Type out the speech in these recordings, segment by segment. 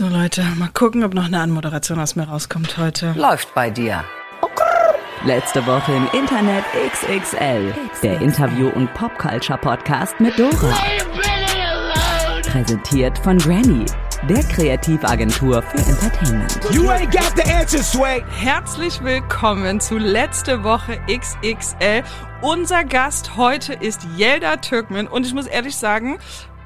So Leute, mal gucken, ob noch eine Anmoderation aus mir rauskommt heute. Läuft bei dir. Letzte Woche im Internet XXL. Der Interview- und Popculture-Podcast mit Dora. Präsentiert von Granny, der Kreativagentur für Entertainment. You ain't got the answer, Sway. Herzlich willkommen zu Letzte Woche XXL. Unser Gast heute ist Yelda Türkmen und ich muss ehrlich sagen,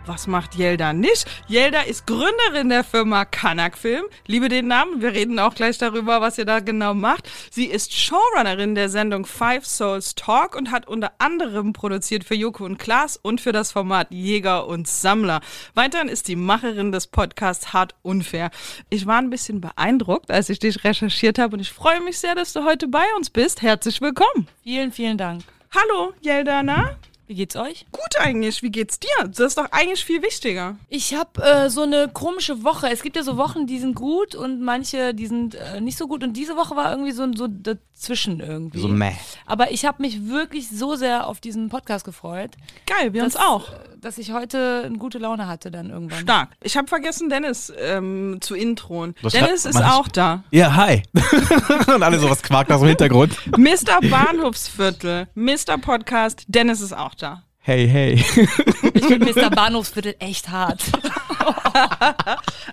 was macht Yelda nicht? Yelda ist Gründerin der Firma Kanak Film. Liebe den Namen. Wir reden auch gleich darüber, was ihr da genau macht. Sie ist Showrunnerin der Sendung Five Souls Talk und hat unter anderem produziert für Joko und Klaas und für das Format Jäger und Sammler. Weiterhin ist sie Macherin des Podcasts Hart Unfair. Ich war ein bisschen beeindruckt, als ich dich recherchiert habe und ich freue mich sehr, dass du heute bei uns bist. Herzlich willkommen. Vielen, vielen Dank. Hallo, Yelda, na? Wie geht's euch? Gut eigentlich. Wie geht's dir? Das ist doch eigentlich viel wichtiger. Ich habe äh, so eine komische Woche. Es gibt ja so Wochen, die sind gut und manche, die sind äh, nicht so gut. Und diese Woche war irgendwie so, so dazwischen irgendwie. So meh. Aber ich habe mich wirklich so sehr auf diesen Podcast gefreut. Geil, wir uns dass, auch. Dass ich heute eine gute Laune hatte dann irgendwann. Stark. Ich habe vergessen, Dennis ähm, zu introen. Was Dennis hat- ist auch da. Ja, hi. Und alle sowas quakt aus dem Hintergrund. Mr. Bahnhofsviertel, Mr. Podcast, Dennis ist auch da. Hey, hey. Ich finde Mr. Bahnhofsviertel echt hart.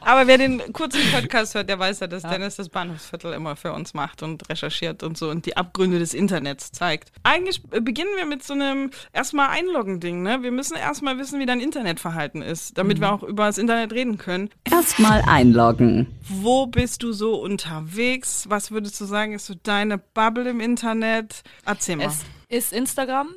Aber wer den kurzen Podcast hört, der weiß ja, dass Dennis das Bahnhofsviertel immer für uns macht und recherchiert und so und die Abgründe des Internets zeigt. Eigentlich beginnen wir mit so einem erstmal Einloggen-Ding, ne? Wir müssen erstmal wissen, wie dein Internetverhalten ist, damit wir auch über das Internet reden können. Erstmal einloggen. Wo bist du so unterwegs? Was würdest du sagen, ist so deine Bubble im Internet? Erzähl mal. Es ist Instagram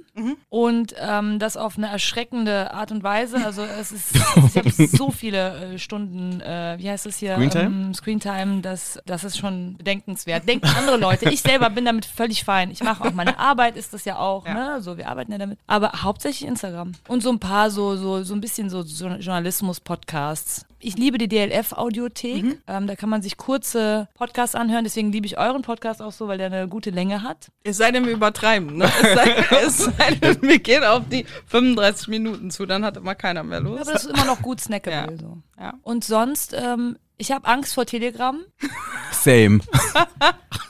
und ähm, das auf eine erschreckende Art und Weise. Also es ist, ich habe so viele äh, Stunden, äh, wie heißt es hier? Screentime? Ähm, Screentime, das, das ist schon bedenkenswert. Denken andere Leute. Ich selber bin damit völlig fein. Ich mache auch meine Arbeit, ist das ja auch, ne? So, wir arbeiten ja damit. Aber hauptsächlich Instagram. Und so ein paar so, so, so ein bisschen so, so Journalismus-Podcasts. Ich liebe die DLF-Audiothek. Ähm, da kann man sich kurze Podcasts anhören. Deswegen liebe ich euren Podcast auch so, weil der eine gute Länge hat. Es sei denn, wir übertreiben. Ne? Es, sei, es sei denn, wir gehen auf die 35 Minuten zu, dann hat immer keiner mehr Lust. Aber das ist immer noch gut snackable. Ja. So. Ja. Und sonst, ähm, ich habe Angst vor Telegram. Same.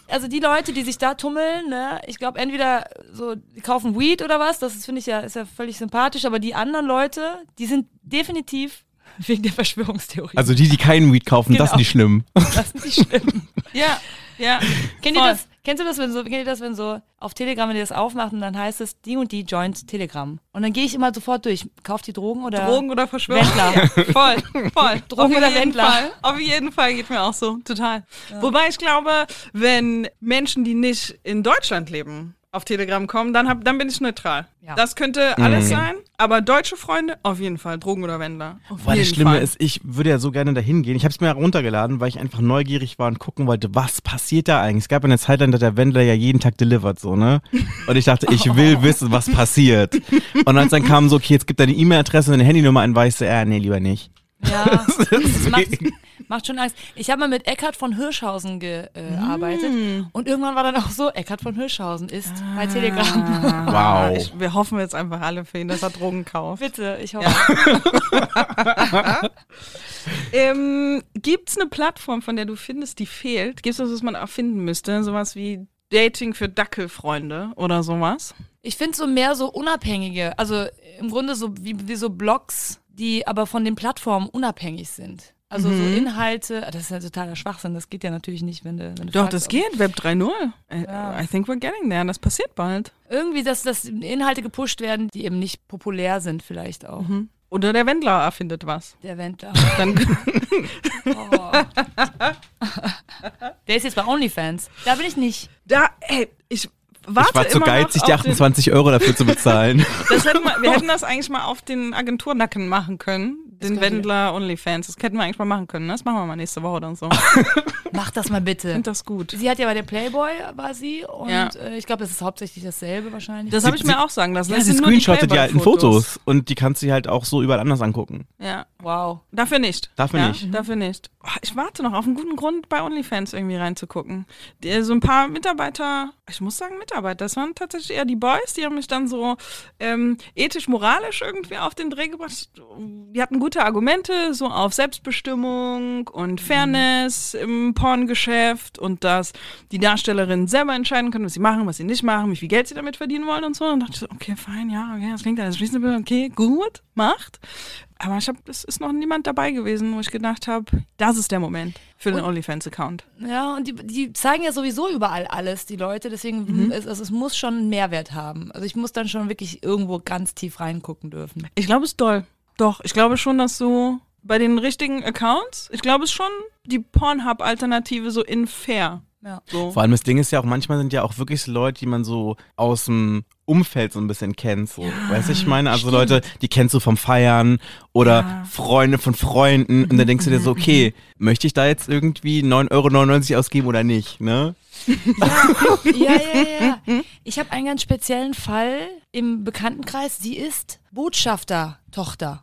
Also die Leute, die sich da tummeln, ne, ich glaube entweder so, die kaufen Weed oder was, das finde ich ja, ist ja völlig sympathisch, aber die anderen Leute, die sind definitiv wegen der Verschwörungstheorie. Also die, die keinen Weed kaufen, das Genau. ist nicht schlimm. das sind die schlimm. Ja, ja. Kennt ihr Voll. das? Kennst du das, wenn so, kennt ihr das, wenn so auf Telegram, wenn ihr das aufmacht und dann heißt es, die und die joint Telegram. Und dann gehe ich immer sofort durch. Kauft die Drogen oder? Drogen oder Verschwörung? Wendler. Ja, voll, voll. Drogen Auf oder Wendler. Fall. Auf jeden Fall geht mir auch so, total. Wobei ich glaube, wenn Menschen, die nicht in Deutschland leben, auf Telegram kommen, dann, hab, dann bin ich neutral. Ja. Das könnte alles sein, aber deutsche Freunde, auf jeden Fall. Drogen oder Wendler. Auf Weil das Schlimme Fall. ist, ich würde ja so gerne dahin gehen. Ich habe es mir heruntergeladen, weil ich einfach neugierig war und gucken wollte, was passiert da eigentlich. Es gab eine Zeit lang, da der Wendler ja jeden Tag delivered, so, ne? Und ich dachte, ich will wissen, was passiert. Und als dann kam so, okay, jetzt gibt deine E-Mail-Adresse und eine Handynummer ein, weißt du, äh, nee, lieber nicht. Ja, das macht, macht schon Angst. Ich habe mal mit Eckhard von Hirschhausen gearbeitet und irgendwann war dann auch so, Eckhard von Hirschhausen ist bei Telegram. Ah, Wow. ich, wir hoffen jetzt einfach alle für ihn, dass er Drogen kauft. Bitte, ich hoffe. Ähm, Gibt es eine Plattform, von der du findest, die fehlt? Gibt es was, was man erfinden müsste? Sowas wie Dating für Dackelfreunde oder sowas? Ich finde so mehr so unabhängige, also im Grunde so wie, wie so Blogs, die aber von den Plattformen unabhängig sind. Also so Inhalte, das ist ja totaler Schwachsinn, das geht ja natürlich nicht, wenn du. Wenn du Doch, fragst, das geht. Web 3.0. I, I think we're getting there. Das passiert bald. Irgendwie, dass, dass Inhalte gepusht werden, die eben nicht populär sind, vielleicht auch. Oder der Wendler erfindet was. Der Wendler. Dann Oh. Der ist jetzt bei OnlyFans. Da bin ich nicht. da, ey, ich warte ich war zu immer geizig, die auf den- 28 Euro dafür zu bezahlen. Das hätten wir, wir hätten das eigentlich mal auf den Agenturnacken machen können. Den. Wendler OnlyFans. Das hätten wir eigentlich mal machen können. ne? Das machen wir mal nächste Woche oder so. Mach das mal Ich bitte. finde das gut. Sie hat ja bei der Playboy, war sie. Und Ja. äh, ich glaube, das ist hauptsächlich dasselbe wahrscheinlich. Das habe ich sie- mir auch sagen lassen. Ja, Das sie nur die screenshottet die alten. Fotos und die kannst du halt auch so überall anders angucken. Ja. wow. Dafür nicht. Dafür ja, nicht. Dafür nicht. Oh, Ich warte noch auf einen guten Grund, bei OnlyFans irgendwie reinzugucken. Die, so ein paar Mitarbeiter, ich muss sagen Mitarbeiter, das waren tatsächlich eher die Boys, die haben mich dann so ähm, ethisch-moralisch irgendwie auf den Dreh gebracht. Die hatten gute Argumente, so auf Selbstbestimmung und Fairness im Porngeschäft und dass die Darstellerinnen selber entscheiden können, was sie machen, was sie nicht machen, wie viel Geld sie damit verdienen wollen und so. Und dachte ich so, okay, fein, ja, okay, das klingt alles reasonable, okay, gut, macht. Aber ich habe, es ist noch niemand dabei gewesen, wo ich gedacht habe, das ist der Moment für den OnlyFans-Account. Ja, und die, die zeigen ja sowieso überall alles, die Leute. Deswegen, es, also es muss schon einen Mehrwert haben. Also ich muss dann schon wirklich irgendwo ganz tief reingucken dürfen. Ich glaube, es ist doll. Doch, ich glaube schon, dass du bei den richtigen Accounts, ich glaube es ist schon die Pornhub-Alternative so in fair. Ja. So. Vor allem das Ding ist ja auch, manchmal sind ja auch wirklich so Leute, die man so aus dem Umfeld so ein bisschen kennt. So. weißt du, ich meine? Also Leute, die kennst du vom Feiern oder Ja. Freunde von Freunden. Und dann denkst du dir so, okay, möchte ich da jetzt irgendwie 9,99 Euro ausgeben oder nicht? Ne? Ja, ja, ja. Ich habe einen ganz speziellen Fall im Bekanntenkreis. Sie ist Botschafter-Tochter.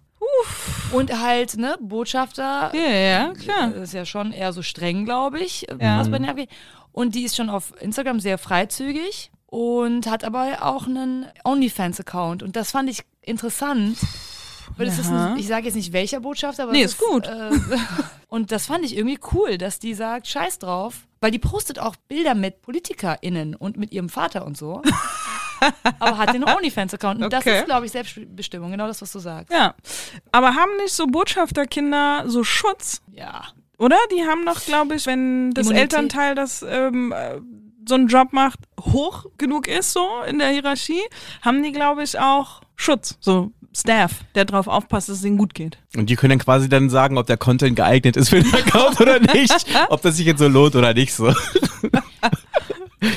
Und halt, ne, Botschafter. Ja, ja, klar. Das ist ja schon eher so streng, glaube ich, Ja. was bei denen abgeht. Und die ist schon auf Instagram sehr freizügig und hat aber auch einen OnlyFans-Account. Und das fand ich interessant. Weil das ist ein, ich sage jetzt nicht welcher Botschafter, aber Nee, es ist gut. Äh, und das fand ich irgendwie cool, dass die sagt, scheiß drauf. Weil die postet auch Bilder mit PolitikerInnen und mit ihrem Vater und so. Aber hat den OnlyFans-Account. Und das Okay. ist, glaube ich, Selbstbestimmung, genau das, was du sagst. Ja. Aber haben nicht so Botschafterkinder so Schutz? Ja. Oder? Die haben doch, glaube ich, wenn das Immunität. Elternteil das ähm, äh, so einen Job macht, hoch genug ist, so in der Hierarchie, haben die, glaube ich, auch Schutz. So Staff, der drauf aufpasst, dass es ihnen gut geht. Und die können dann quasi dann sagen, ob der Content geeignet ist für den Account oder nicht. ob das sich jetzt so lohnt oder nicht so.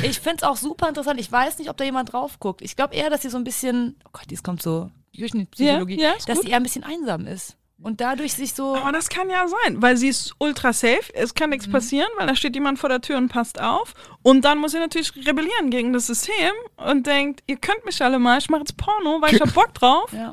Ich finde es auch super interessant. Ich weiß nicht, ob da jemand drauf guckt. Ich glaube eher, dass sie so ein bisschen, oh Gott, dies kommt so durch eine Psychologie, Ja, ja, dass gut. sie eher ein bisschen einsam ist. Und dadurch sich so. Aber das kann ja sein, weil sie ist ultra safe, es kann Mhm. nichts passieren, weil da steht jemand vor der Tür und passt auf. Und dann muss sie natürlich rebellieren gegen das System und denkt, ihr könnt mich alle mal, ich mache jetzt Porno, weil ich hab Bock drauf. Ja.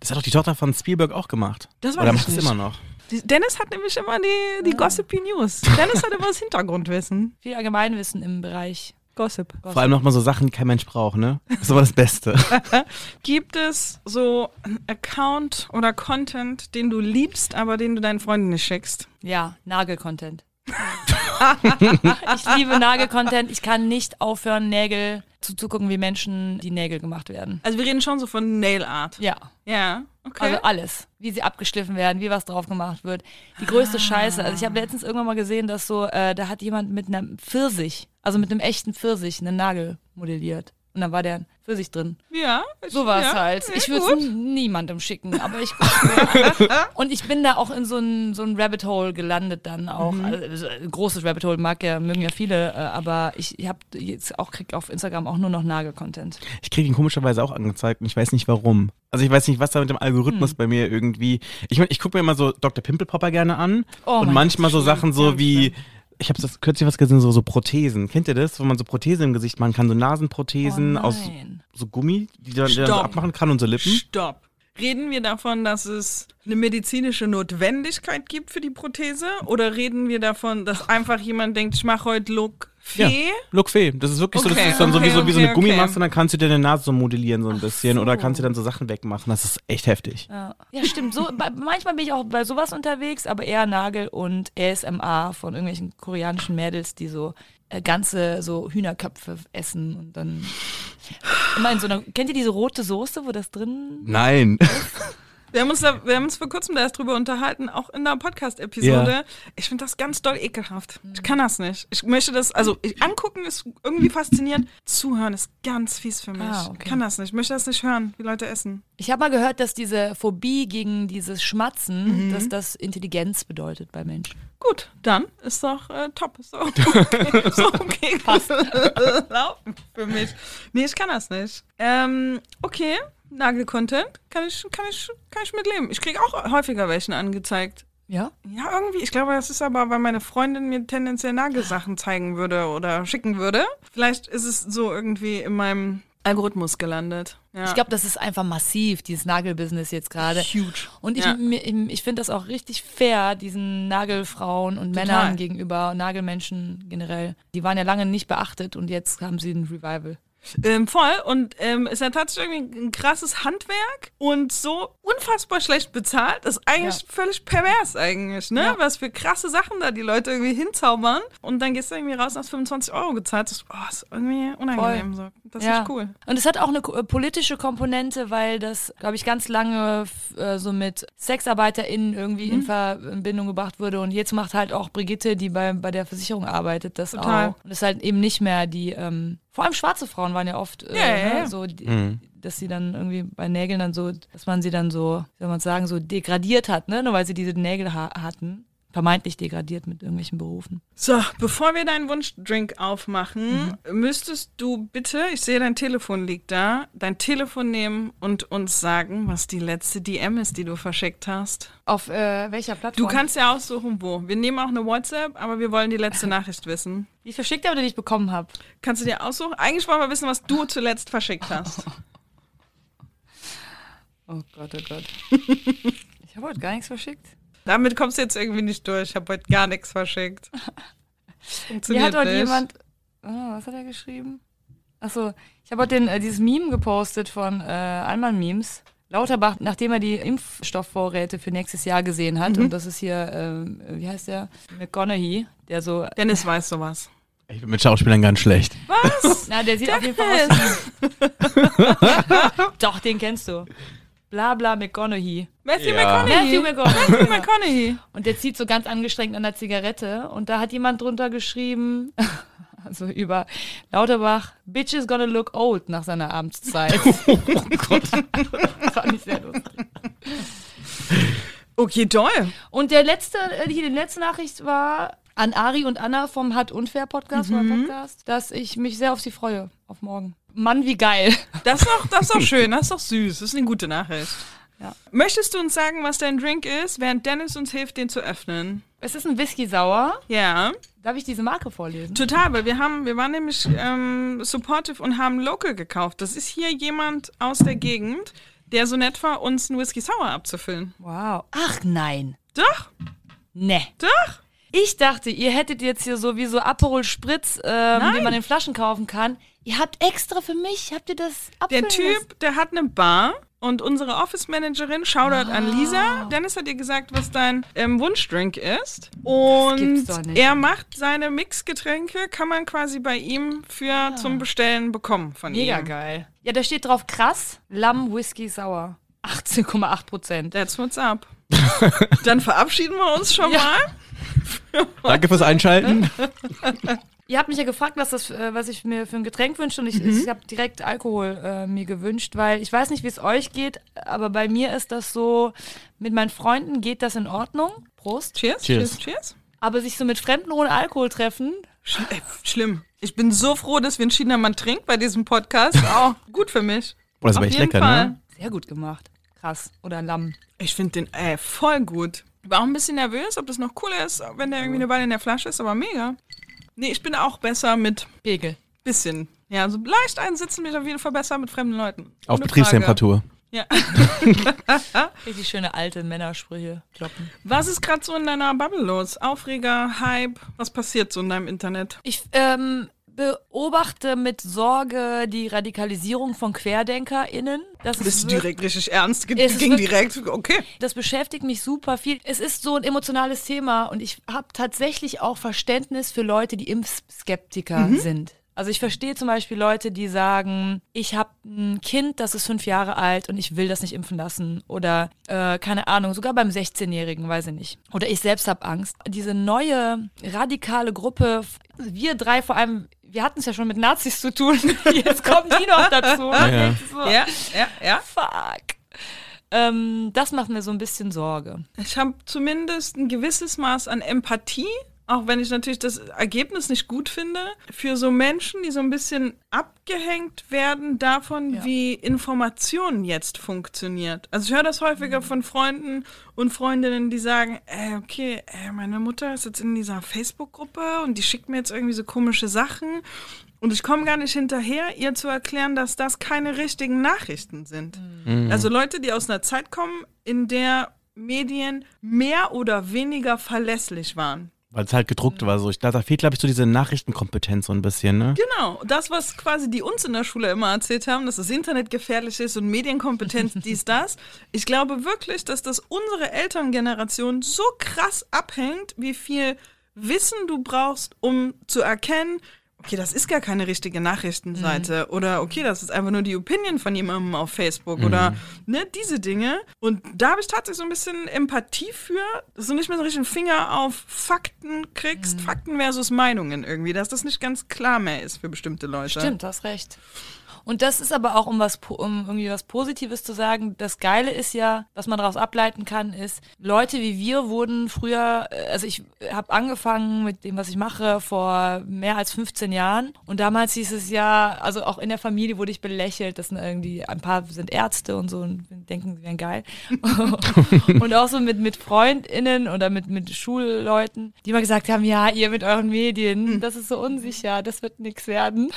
Das hat doch die Tochter von Spielberg auch gemacht. Das weiß Oder macht es immer noch. Dennis hat nämlich immer die, die Gossipy News. Dennis hat immer das Hintergrundwissen. Viel Allgemeinwissen im Bereich. Gossip. Vor allem nochmal so Sachen, die kein Mensch braucht, ne? Das ist aber das Beste. Gibt es so einen Account oder Content, den du liebst, aber den du deinen Freunden nicht schickst? Ja, Nagel-Content. ich liebe Nagel-Content. Ich kann nicht aufhören, Nägel zuzugucken, wie Menschen die Nägel gemacht werden. Also wir reden schon so von Nail Art. Ja. Ja, okay. Also alles. Wie sie abgeschliffen werden, wie was drauf gemacht wird. Die größte Scheiße. Also ich habe letztens irgendwann mal gesehen, dass so, äh, da hat jemand mit einem Pfirsich, also mit einem echten Pfirsich, einen Nagel modelliert. Und dann war der Pfirsich drin. ja, ich- So war es ja, halt. ja, Ich würde es niemandem schicken, aber ich Und ich bin da auch in so ein, so ein Rabbit Hole gelandet dann auch. Mhm. Also, ein großes Rabbit Hole mag ja, mögen ja viele, äh, aber ich, ich habe jetzt auch, krieg auf Instagram auch nur noch Nagel-Content. Ich kriege ihn komischerweise auch angezeigt und ich weiß nicht warum. Also ich weiß nicht, was da mit dem Algorithmus Hm. bei mir irgendwie. Ich meine, ich gucke mir immer so Dr. Pimpelpopper gerne an Oh und manchmal so schlimm, Sachen so wie. schlimm. Ich habe das kürzlich was gesehen, so, so Prothesen. Kennt ihr das? Wo man so Prothesen im Gesicht machen kann, so Nasenprothesen Oh aus so Gummi, die man, die man so abmachen kann und so Lippen. Stopp. Reden wir davon, dass es eine medizinische Notwendigkeit gibt für die Prothese? Oder reden wir davon, dass einfach jemand denkt, ich mache heute Look Fee? Look Fee. Das ist wirklich so, das Okay, ist dann so, wie, so wie so okay, eine Gummimaske okay. und dann kannst du dir deine Nase so modellieren so ein bisschen so. oder kannst du dann so Sachen wegmachen. Das ist echt heftig. Ja, ja stimmt. So, bei, manchmal bin ich auch bei sowas unterwegs, aber eher Nagel und ASMR von irgendwelchen koreanischen Mädels, die so äh, ganze so Hühnerköpfe essen und dann immer in so einer. Kennt ihr diese rote Soße, wo das drin? Nein. Wir haben, uns da, wir haben uns vor kurzem da erst drüber unterhalten, auch in der Podcast-Episode. Ich finde das ganz doll ekelhaft. Ich kann das nicht. Ich möchte das, also ich, angucken ist irgendwie faszinierend. Zuhören ist ganz fies für mich. Ah, okay. Ich kann das nicht. Ich möchte das nicht hören, wie Leute essen. Ich habe mal gehört, dass diese Phobie gegen dieses Mhm. Schmatzen, dass das Intelligenz bedeutet bei Menschen. Gut, dann ist doch äh, top. Ist doch okay. Ist doch okay. Passt. Laufen für mich. Nee, ich kann das nicht. Ähm, okay, Nagel-Content kann ich, kann, ich, kann ich mitleben. Ich kriege auch häufiger welchen angezeigt. Ja? Ja, irgendwie. Ich glaube, das ist aber, weil meine Freundin mir tendenziell Nagelsachen zeigen würde oder schicken würde. Vielleicht ist es so irgendwie in meinem Algorithmus gelandet. Ja. Ich glaube, das ist einfach massiv, dieses Nagelbusiness jetzt gerade. Huge. Und ich, Ja. ich finde das auch richtig fair, diesen Nagelfrauen und Total. Männern gegenüber, Nagelmenschen generell. Die waren ja lange nicht beachtet und jetzt haben sie ein Revival. Ähm, voll. Und ähm, ist ja tatsächlich irgendwie ein krasses Handwerk und so unfassbar schlecht bezahlt. Das ist eigentlich Ja. völlig pervers eigentlich, ne? Ja. Was für krasse Sachen da die Leute irgendwie hinzaubern. Und dann gehst du irgendwie raus und hast 25 Euro gezahlt. Das, oh, ist irgendwie unangenehm so. Das ist nicht cool. Und es hat auch eine äh, politische Komponente, weil das, glaube ich, ganz lange äh, so mit SexarbeiterInnen irgendwie Mhm. in Verbindung gebracht wurde. Und jetzt macht halt auch Brigitte, die bei, bei der Versicherung arbeitet, das Total. auch. Und ist halt eben nicht mehr die, ähm, vor allem schwarze Frauen waren ja oft äh, Ja, ja, ne, ja. so, die, Mhm. dass sie dann irgendwie bei Nägeln dann so, dass man sie dann so, wie soll man sagen, so degradiert hat, ne? Nur weil sie diese Nägel ha hatten. Vermeintlich degradiert mit irgendwelchen Berufen. So, bevor wir deinen Wunschdrink aufmachen, Mhm. müsstest du bitte, ich sehe, dein Telefon liegt da, dein Telefon nehmen und uns sagen, was die letzte DM ist, die du verschickt hast. Auf äh, welcher Plattform? Du kannst ja aussuchen, wo. Wir nehmen auch eine WhatsApp, aber wir wollen die letzte Nachricht wissen. Die ich verschickt habe oder die ich bekommen habe. Kannst du dir aussuchen? Eigentlich wollen wir wissen, was du zuletzt verschickt hast. Oh Gott, oh Gott. ich habe heute gar nichts verschickt. Damit kommst du jetzt irgendwie nicht durch. Ich habe heute gar nichts verschickt. Hier Funktioniert hat heute nicht. jemand. Oh, was hat er geschrieben? Achso, ich habe heute den, äh, dieses Meme gepostet von äh, Allmann Memes. Lauterbach, nachdem er die Impfstoffvorräte für nächstes Jahr gesehen hat, und das ist hier, ähm, wie heißt der? McConaughey, der so. Dennis weiß sowas. Ich bin mit Schauspielern ganz schlecht. Na, der sieht auf jeden Fall aus. wie- Doch, den kennst du. Bla bla McConaughey. Matthew Ja. McConaughey. Matthew McConaughey. Matthew McConaughey. Und der zieht so ganz angestrengt an der Zigarette. Und da hat jemand drunter geschrieben, also über Lauterbach, Bitch is gonna look old nach seiner Amtszeit. Oh Gott. Fand ich sehr lustig. Okay, toll. Und der letzte, äh, hier die letzte Nachricht war an Ari und Anna vom Hat Unfair Podcast, Mhm. Podcast, dass ich mich sehr auf sie freue, auf morgen. Mann, wie geil. Das ist doch, das ist doch schön, das ist doch süß. Das ist eine gute Nachricht. Ja. Möchtest du uns sagen, was dein Drink ist, während Dennis uns hilft, den zu öffnen? Es ist ein Whisky sauer. Ja, Darf ich diese Marke vorlesen? total, weil wir haben, wir waren nämlich ähm, supportive und haben Local gekauft. Das ist hier jemand aus der Gegend, der so nett war, uns einen Whisky Sour abzufüllen. Wow. Ach nein. Doch, Ne. doch. Ich dachte, ihr hättet jetzt hier sowieso Aperol Spritz, ähm, den man in Flaschen kaufen kann. Ihr habt extra für mich, habt ihr das Der? Typ, der hat eine Bar und unsere Office-Managerin, Shoutout an Lisa. Dennis hat dir gesagt, was dein ähm, Wunschdrink ist. Und gibt's doch nicht. er macht seine Mixgetränke, kann man quasi bei ihm für zum Bestellen bekommen von Mega ihm. geil. Ja, da steht drauf krass, Lamm Whisky Sauer. 18,8 Prozent. That's what's up. Dann verabschieden wir uns schon Ja. mal. Danke fürs Einschalten. Ihr habt mich ja gefragt, was, das, äh, was ich mir für ein Getränk wünsche und ich, Mhm. ich habe direkt Alkohol äh, mir gewünscht, weil ich weiß nicht, wie es euch geht, aber bei mir ist das so, mit meinen Freunden geht das in Ordnung. Prost. Cheers. Cheers. Cheers. Aber sich so mit Fremden ohne Alkohol treffen, Sch ey, schlimm. Ich bin so froh, dass wir entschieden haben, man trinkt bei diesem Podcast. Auch gut für mich. Boah, das war Auf echt jeden lecker, Fall. ne? sehr gut gemacht. Krass. Oder Lamm. Ich finde den ey, voll gut. War auch ein bisschen nervös, ob das noch cool ist, wenn der irgendwie eine Weile in der Flasche ist, aber mega. Nee, ich bin auch besser mit Pegel. bisschen. Ja, so leicht einsitzen bin ich auf jeden Fall besser mit fremden Leuten. Auf Betriebstemperatur. Frage. Ja. Richtig schöne alte Männersprüche kloppen. Was ist gerade so in deiner Bubble los? Aufreger, Hype? Was passiert so in deinem Internet? Ich ähm, beobachte mit Sorge die Radikalisierung von QuerdenkerInnen. Das Bist du ist wir- direkt richtig ernst? Ge ging direkt. Okay. Das beschäftigt mich super viel. Es ist so ein emotionales Thema und ich habe tatsächlich auch Verständnis für Leute, die Impfskeptiker sind. Also ich verstehe zum Beispiel Leute, die sagen, ich habe ein Kind, das ist fünf Jahre alt und ich will das nicht impfen lassen. Oder äh, keine Ahnung, sogar beim 16-Jährigen, weiß ich nicht. Oder ich selbst habe Angst. Diese neue radikale Gruppe, wir drei vor allem, wir hatten es ja schon mit Nazis zu tun. Jetzt kommen die noch dazu. Ja. so, Ja, ja, ja. Fuck. Ähm, das macht mir so ein bisschen Sorge. Ich habe zumindest ein gewisses Maß an Empathie auch wenn ich natürlich das Ergebnis nicht gut finde, für so Menschen, die so ein bisschen abgehängt werden davon, Ja. wie Information jetzt funktioniert. Also ich höre das häufiger von Freunden und Freundinnen, die sagen, äh, okay, äh, meine Mutter ist jetzt in dieser Facebook-Gruppe und die schickt mir jetzt irgendwie so komische Sachen und ich komme gar nicht hinterher, ihr zu erklären, dass das keine richtigen Nachrichten sind. Also Leute, die aus einer Zeit kommen, in der Medien mehr oder weniger verlässlich waren. Weil es halt gedruckt war so. Ich, da, da fehlt, glaube ich, so diese Nachrichtenkompetenz so ein bisschen, ne? Genau, das, was quasi die uns in der Schule immer erzählt haben, dass das Internet gefährlich ist und Medienkompetenz, dies, das. Ich glaube wirklich, dass das unsere Elterngeneration so krass abhängt, wie viel Wissen du brauchst, um zu erkennen, okay, das ist gar keine richtige Nachrichtenseite oder okay, das ist einfach nur die Opinion von jemandem auf Facebook oder ne, diese Dinge. Und da habe ich tatsächlich so ein bisschen Empathie für, dass du nicht mehr so richtig einen Finger auf Fakten kriegst, Fakten versus Meinungen irgendwie, dass das nicht ganz klar mehr ist für bestimmte Leute. Stimmt, du hast recht. Und das ist aber auch, um was, um irgendwie was Positives zu sagen, das Geile ist ja, was man daraus ableiten kann, ist, Leute wie wir wurden früher, äh, also ich habe angefangen mit dem, was ich mache, vor mehr als 15 Jahren. Und damals hieß es ja, also auch in der Familie wurde ich belächelt, das sind irgendwie, ein paar sind Ärzte und so und denken, sie wären geil. und auch so mit, mit FreundInnen oder mit, mit Schulleuten, die immer gesagt haben, ja, ihr mit euren Medien, das ist so unsicher, das wird nix werden.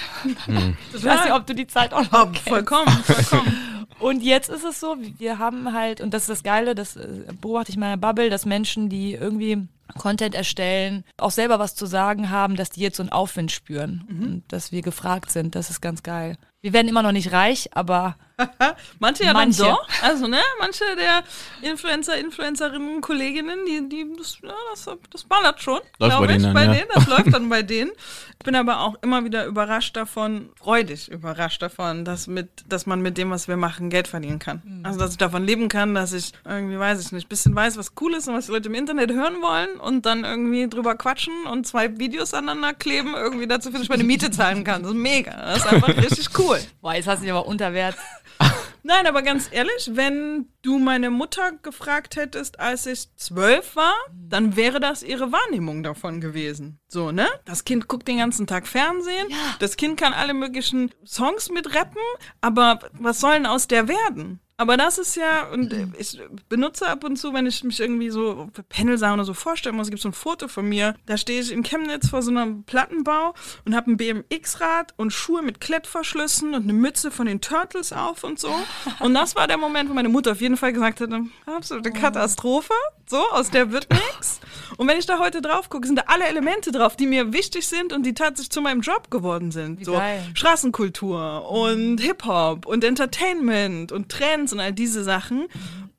Ich weiß nicht, ob du die Zeit auch noch Oh, kennst. vollkommen, vollkommen. Und jetzt ist es so, wir haben halt, und das ist das Geile, das äh, beobachte ich in meiner Bubble, dass Menschen, die irgendwie Content erstellen, auch selber was zu sagen haben, dass die jetzt so einen Aufwind spüren und dass wir gefragt sind. Das ist ganz geil. Wir werden immer noch nicht reich, aber Manche ja Manche. dann doch. Also, ne, manche der Influencer, Influencerinnen, Kolleginnen, die, die, das, ja, das, das ballert schon, Läuft glaube ich, denen dann, bei ja. denen. Das läuft dann bei denen. Ich bin aber auch immer wieder überrascht davon, freudig überrascht davon, dass, mit, dass man mit dem, was wir machen, Geld verdienen kann. Mhm. Also, dass ich davon leben kann, dass ich irgendwie, weiß ich nicht, bisschen weiß, was cool ist und was die Leute im Internet hören wollen und dann irgendwie drüber quatschen und zwei Videos aneinander kleben, irgendwie dazu, dass ich meine Miete zahlen kann. Das ist mega. Das ist einfach richtig cool. boah, jetzt hast du dich aber unter Wert. Nein, aber ganz ehrlich, wenn du meine Mutter gefragt hättest, als ich zwölf war, dann wäre das ihre Wahrnehmung davon gewesen. So, ne? Das Kind guckt den ganzen Tag Fernsehen, das Kind kann alle möglichen Songs mitrappen, aber was soll denn aus der werden? Aber das ist ja, und ich benutze ab und zu, wenn ich mich irgendwie so für Panel oder so vorstellen muss, gibt es so ein Foto von mir, da stehe ich in Chemnitz vor so einem Plattenbau und habe ein BMX-Rad und Schuhe mit Klettverschlüssen und eine Mütze von den Turtles auf und so. Und das war der Moment, wo meine Mutter auf jeden Fall gesagt hat, absolute Katastrophe, so, aus der wird nichts. Und wenn ich da heute drauf gucke, sind da alle Elemente drauf, die mir wichtig sind und die tatsächlich zu meinem Job geworden sind. Wie so geil. Straßenkultur und Hip-Hop und Entertainment und Trends und all diese Sachen.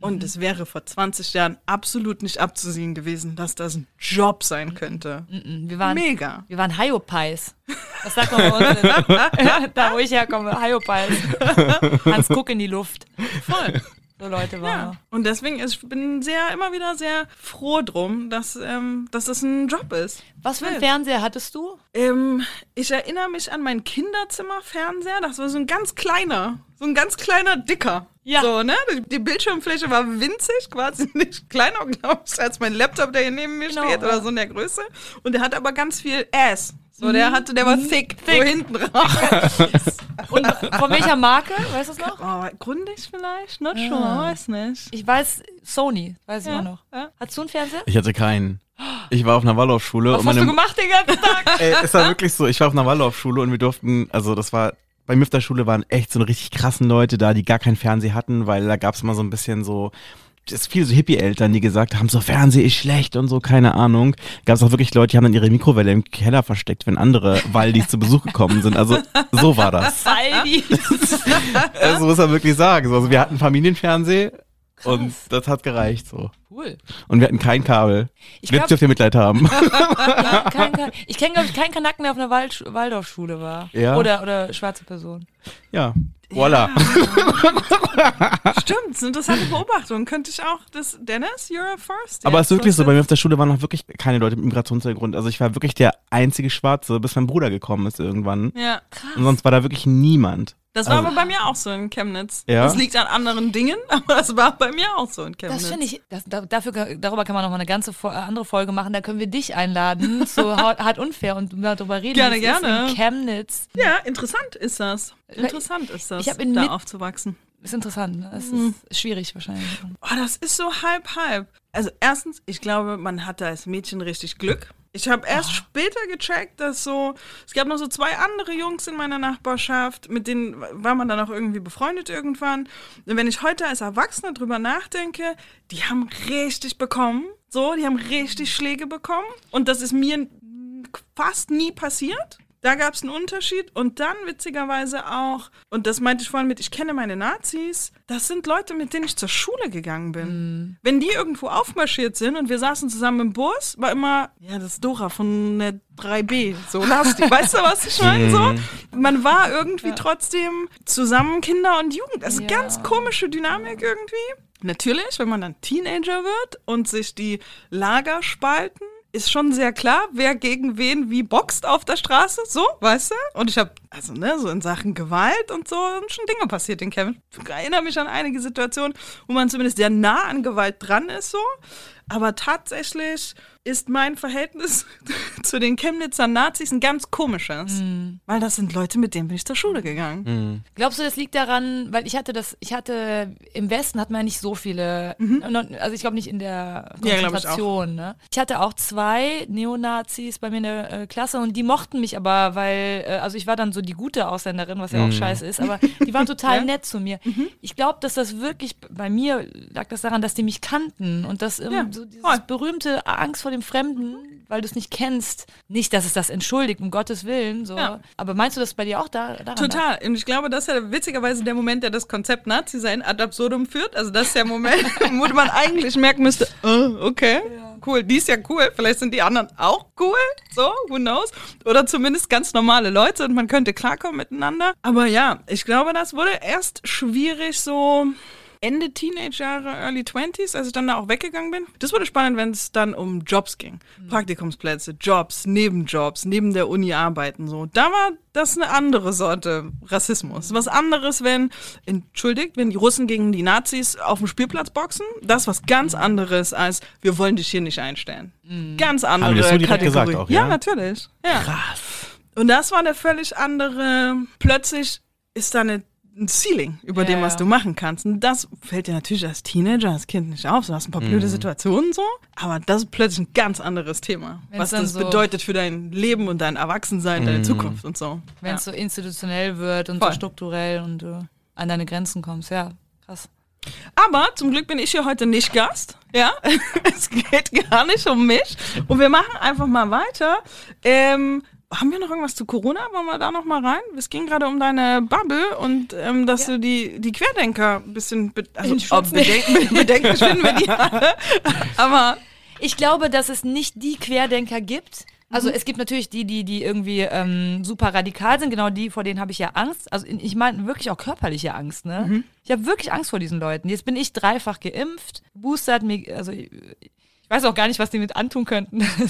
Und es wäre vor 20 Jahren absolut nicht abzusehen gewesen, dass das ein Job sein könnte. Wir waren, Mega. wir waren Hyopies. Das sagt man bei uns. da, wo ich herkomme, Hyopies. Hans Guck in die Luft. Voll. So Leute waren Ja. Und deswegen, ich bin sehr, immer wieder sehr froh drum, dass, ähm, dass das ein Job ist. Was für einen Fernseher hattest du? Ähm, ich erinnere mich an meinen Kinderzimmerfernseher. Das war so ein ganz kleiner, so ein ganz kleiner Dicker. Ja. So, ne? Die, Bildschirmfläche war winzig, quasi nicht kleiner, glaube ich, als mein Laptop, der hier neben mir Genau, steht, ja. oder so in der Größe. Und der hat aber ganz viel Ass. So, Mhm. der hatte, der war thick, so hinten drauf. Und von welcher Marke? Weißt du es noch? Oh, grundig vielleicht? Not sure, weiß nicht. Ich weiß, Sony, weiß ich Ja, auch noch. ja. Hattest du einen Fernseher? Ich hatte keinen. Ich war auf einer Waldorfschule Was und hast du gemacht den ganzen Tag? Ey, es war wirklich so, ich war auf einer Waldorfschule und wir durften, also das war, bei mir auf der Schule waren echt so richtig krassen Leute da, die gar keinen Fernseher hatten, weil da gab's immer so ein bisschen so, es viele so Hippie-Eltern, die gesagt haben, so Fernseh ist schlecht und so, keine Ahnung. Gab's auch wirklich Leute, die haben dann ihre Mikrowelle im Keller versteckt, wenn andere Waldis zu Besuch gekommen sind. Also so war das. Aldi. Also muss man wirklich sagen. So, Also wir hatten Familienfernseh und das hat gereicht so. Cool. Und wir hatten kein Kabel. Ich Jetzt dürft ihr Mitleid haben. Ja, kein, kein, ich kenne, glaube ich, keinen Kanaken, der auf einer Wald, Waldorfschule war. Ja. Oder, oder schwarze Person. ja. Voila. Stimmt, das ist eine interessante Beobachtung. Könnte ich auch, das, Dennis, you're a first. Aber es ist wirklich so, bei mir auf der Schule waren noch wirklich keine Leute mit Migrationshintergrund. Also ich war wirklich der einzige Schwarze, bis mein Bruder gekommen ist irgendwann. Ja. Und sonst war da wirklich niemand. Das war Also- aber bei mir auch so in Chemnitz. Ja? Das liegt an anderen Dingen, aber das war bei mir auch so in Chemnitz. Das finde ich, das, da, dafür, darüber kann man noch mal eine ganze Fo- äh, andere Folge machen. Da können wir dich einladen zu Hart, unfair und darüber reden. Gerne, gerne. In Chemnitz. Ja, interessant ist das. Interessant ist das, Ich in da aufzuwachsen. Ist interessant. Ne? Es Mhm. ist schwierig wahrscheinlich. Oh, das ist so halb, halb. Also erstens, ich glaube, man hat da als Mädchen richtig Glück. Ich habe erst später gecheckt, dass so, es gab noch so zwei andere Jungs in meiner Nachbarschaft, mit denen war man dann auch irgendwie befreundet irgendwann. Und wenn ich heute als Erwachsener drüber nachdenke, die haben richtig bekommen. So, die haben richtig Schläge bekommen. Und das ist mir fast nie passiert. Da gab es einen Unterschied und dann witzigerweise auch, und das meinte ich vorhin mit, ich kenne meine Nazis, das sind Leute, mit denen ich zur Schule gegangen bin. Wenn die irgendwo aufmarschiert sind und wir saßen zusammen im Bus, war immer, ja, das ist Dora von der 3B, so lastig. weißt du, was ich meine? So, man war irgendwie trotzdem zusammen Kinder und Jugend. Also Ja. ganz komische Dynamik irgendwie. Natürlich, wenn man dann Teenager wird und sich die Lager spalten, ist schon sehr klar, wer gegen wen wie boxt auf der Straße, so, weißt du? Und ich habe, also ne, so in Sachen Gewalt und so sind schon Dinge passiert in Kevin. Ich erinnere mich an einige Situationen, wo man zumindest sehr nah an Gewalt dran ist, so. Aber tatsächlich ist mein Verhältnis zu den Chemnitzer Nazis ein ganz komisches. Weil das sind Leute, mit denen bin ich zur Schule gegangen. Glaubst du, das liegt daran, weil ich hatte das, ich hatte im Westen hat man ja nicht so viele, also ich glaube nicht in der Mhm. Ja, ich. Konzentration. ne? Ich hatte auch zwei Neonazis bei mir in der äh, Klasse und die mochten mich aber, weil, äh, also ich war dann so die gute Ausländerin, was ja auch scheiße ist, aber die waren total Ja. nett zu mir. Mhm. Ich glaube, dass das wirklich, bei mir lag das daran, dass die mich kannten und dass ähm, Ja, so dieses voll. berühmte Angst vor dem Fremden, weil du es nicht kennst. Nicht, dass es das entschuldigt, um Gottes Willen, so. Ja. Aber meinst du das bei dir auch da, lag? Total. Und ich glaube, das ist ja witzigerweise der Moment, der das Konzept Nazi-Sein ad absurdum führt. Also das ist der Moment, wo man eigentlich merken müsste, oh, okay, cool, die ist ja cool. Vielleicht sind die anderen auch cool. So, who knows? Oder zumindest ganz normale Leute und man könnte klarkommen miteinander. Aber ja, ich glaube, das wurde erst schwierig so... Ende Teenagerjahre, Early 20s, als ich dann da auch weggegangen bin. Das wurde spannend, wenn es dann um Jobs ging. Praktikumsplätze, Jobs, Nebenjobs, neben der Uni arbeiten, so. Da war das eine andere Sorte Rassismus. Was anderes, wenn, entschuldigt, wenn die Russen gegen die Nazis auf dem Spielplatz boxen, das ist was ganz anderes als, wir wollen dich hier nicht einstellen. Ganz andere Haben die das so direkt Kategorie. gesagt auch, ja? ja? natürlich. Ja. Krass. Und das war eine völlig andere, plötzlich ist da eine ein Ceiling über Ja, dem, was ja. du machen kannst. Und das fällt dir natürlich als Teenager, als Kind nicht auf. Du hast ein paar blöde Situationen so, aber das ist plötzlich ein ganz anderes Thema. Wenn's was das so- bedeutet für dein Leben und dein Erwachsensein, deine Zukunft und so. Wenn Ja. es so institutionell wird und Voll. so strukturell und du an deine Grenzen kommst. Ja, krass. Aber zum Glück bin ich hier heute nicht Gast. Ja, es geht gar nicht um mich. Und wir machen einfach mal weiter. Ähm, haben wir noch irgendwas zu Corona? Wollen wir da noch mal rein? Es ging gerade um deine Bubble und ähm, dass du die, die Querdenker ein bisschen be also, In Schutz ob bedenk bedenklich finden wir die alle. Aber Ich glaube, dass es nicht die Querdenker gibt. Also es gibt natürlich die, die, die irgendwie ähm, super radikal sind, genau die, vor denen habe ich ja Angst. Also ich meine wirklich auch körperliche Angst, ne? Ich habe wirklich Angst vor diesen Leuten. Jetzt bin ich dreifach geimpft, Booster hat mir, also ich, weiß auch gar nicht, was die mit antun könnten.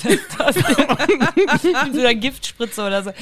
so einer Giftspritze oder so.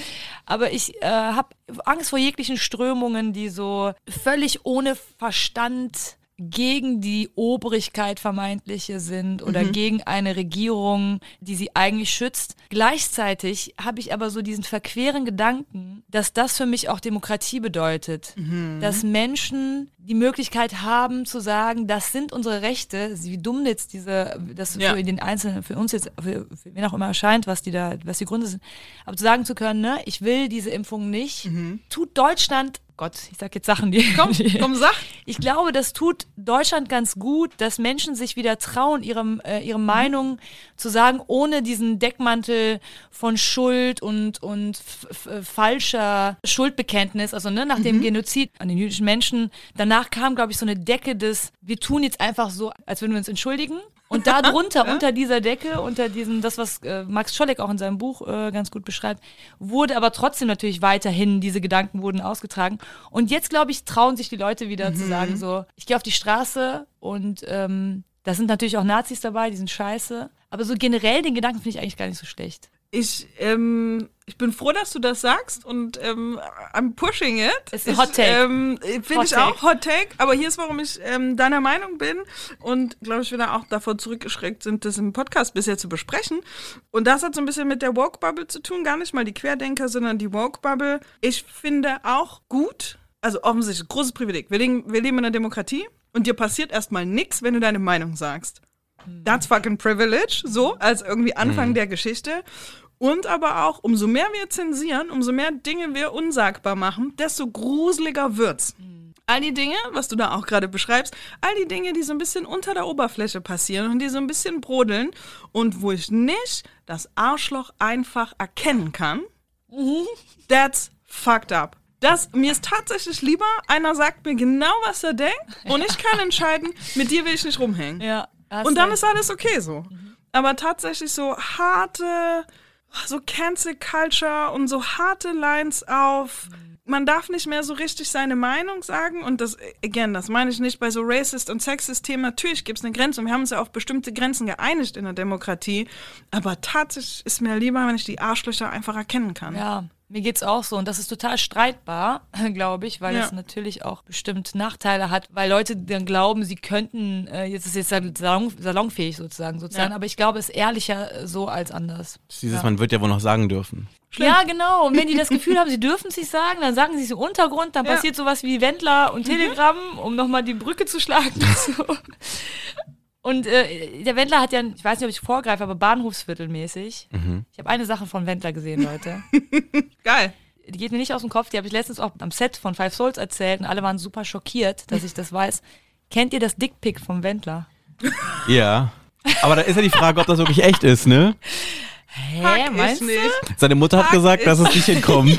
Aber ich äh, habe Angst vor jeglichen Strömungen, die so völlig ohne Verstand gegen die Obrigkeit vermeintliche sind oder gegen eine Regierung, die sie eigentlich schützt. Gleichzeitig habe ich aber so diesen verqueren Gedanken, dass das für mich auch Demokratie bedeutet. Dass Menschen die Möglichkeit haben zu sagen, das sind unsere Rechte, wie dumm jetzt diese, das Ja. für den Einzelnen, für uns jetzt, für, für wen auch immer erscheint, was die da, was die Gründe sind, aber zu sagen zu können, ne, ich will diese Impfung nicht, tut Deutschland Gott, ich sag jetzt Sachen, die. komm, komm, sag. Ich glaube, das tut Deutschland ganz gut, dass Menschen sich wieder trauen, ihrem, äh, ihre Meinung zu sagen, ohne diesen Deckmantel von Schuld und, und f- falscher Schuldbekenntnis. Also ne, nach dem Genozid an den jüdischen Menschen. Danach kam, glaube ich, so eine Decke des, wir tun jetzt einfach so, als würden wir uns entschuldigen. Und da drunter, unter dieser Decke, unter diesem, das, was äh, Max Scholleck auch in seinem Buch äh, ganz gut beschreibt, wurde aber trotzdem natürlich weiterhin, diese Gedanken wurden ausgetragen. Und jetzt, glaube ich, trauen sich die Leute wieder zu sagen, so, ich gehe auf die Straße und ähm, da sind natürlich auch Nazis dabei, die sind scheiße. Aber so generell den Gedanken finde ich eigentlich gar nicht so schlecht. Ich, ähm, ich bin froh, dass du das sagst und ähm, I'm pushing it. Ist ein Hot Take. Ähm, Finde ich Take. auch Hot Take, aber hier ist, warum ich ähm, deiner Meinung bin und glaube ich wieder auch davor zurückgeschreckt sind, das im Podcast bisher zu besprechen. Und das hat so ein bisschen mit der Woke-Bubble zu tun, gar nicht mal die Querdenker, sondern die Woke-Bubble. Ich finde auch gut, also offensichtlich großes Privileg. Wir leben, wir leben in einer Demokratie und dir passiert erstmal nichts, wenn du deine Meinung sagst. That's fucking privilege, so als irgendwie Anfang der Geschichte. Und aber auch, umso mehr wir zensieren, umso mehr Dinge wir unsagbar machen, desto gruseliger wird's. All die Dinge, was du da auch gerade beschreibst, all die Dinge, die so ein bisschen unter der Oberfläche passieren und die so ein bisschen brodeln und wo ich nicht das Arschloch einfach erkennen kann, that's fucked up. Das, mir ist tatsächlich lieber, einer sagt mir genau, was er denkt und ich kann entscheiden, mit dir will ich nicht rumhängen. Ja. Hast Und dann ist alles okay so. Aber tatsächlich so harte, so Cancel Culture und so harte Lines auf. Man darf nicht mehr so richtig seine Meinung sagen. Und das, again, das meine ich nicht bei so Racist- und Sexist-Themen. Natürlich gibt es eine Grenze und wir haben uns ja auf bestimmte Grenzen geeinigt in der Demokratie. Aber tatsächlich ist mir lieber, wenn ich die Arschlöcher einfach erkennen kann. Ja, mir geht's auch so. Und das ist total streitbar, glaube ich, weil Ja. es natürlich auch bestimmt Nachteile hat, weil Leute dann glauben, sie könnten, äh, jetzt ist jetzt salon, salonfähig sozusagen, sozusagen. Ja. Aber ich glaube, es ist ehrlicher äh, so als anders. Dieses, man wird ja wohl noch sagen dürfen. Ja, genau. Und wenn die das Gefühl haben, sie dürfen es nicht sagen, dann sagen sie es im Untergrund, dann Ja. passiert sowas wie Wendler und Telegram, um nochmal die Brücke zu schlagen. So. Und äh, der Wendler hat ja, ich weiß nicht, ob ich vorgreife, aber Bahnhofsviertelmäßig. Ich habe eine Sache von Wendler gesehen, Leute. Geil. die geht mir nicht aus dem Kopf, die habe ich letztens auch am Set von Five Souls erzählt und alle waren super schockiert, dass ich das weiß. Kennt ihr das Dickpick vom Wendler? Ja. Aber da ist ja die Frage, ob das wirklich echt ist, ne? Hä, ich meinst du? nicht. Seine Mutter hat Fuck gesagt, dass es nicht hinkommt.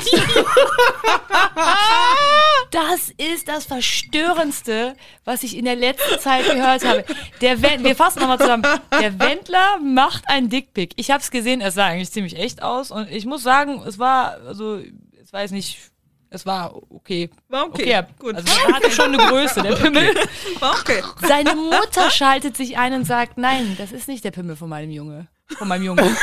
Das ist das Verstörendste, was ich in der letzten Zeit gehört habe. Der Wen wir fassen nochmal zusammen. Der Wendler macht ein Dickpick. Ich habe es gesehen, es sah eigentlich ziemlich echt aus und ich muss sagen, es war, also, es war jetzt nicht, es war okay. War okay, gut. Also, er hatte schon eine Größe, der Pimmel. War okay. Seine Mutter schaltet sich ein und sagt, nein, das ist nicht der Pimmel von meinem Junge. Von meinem Junge.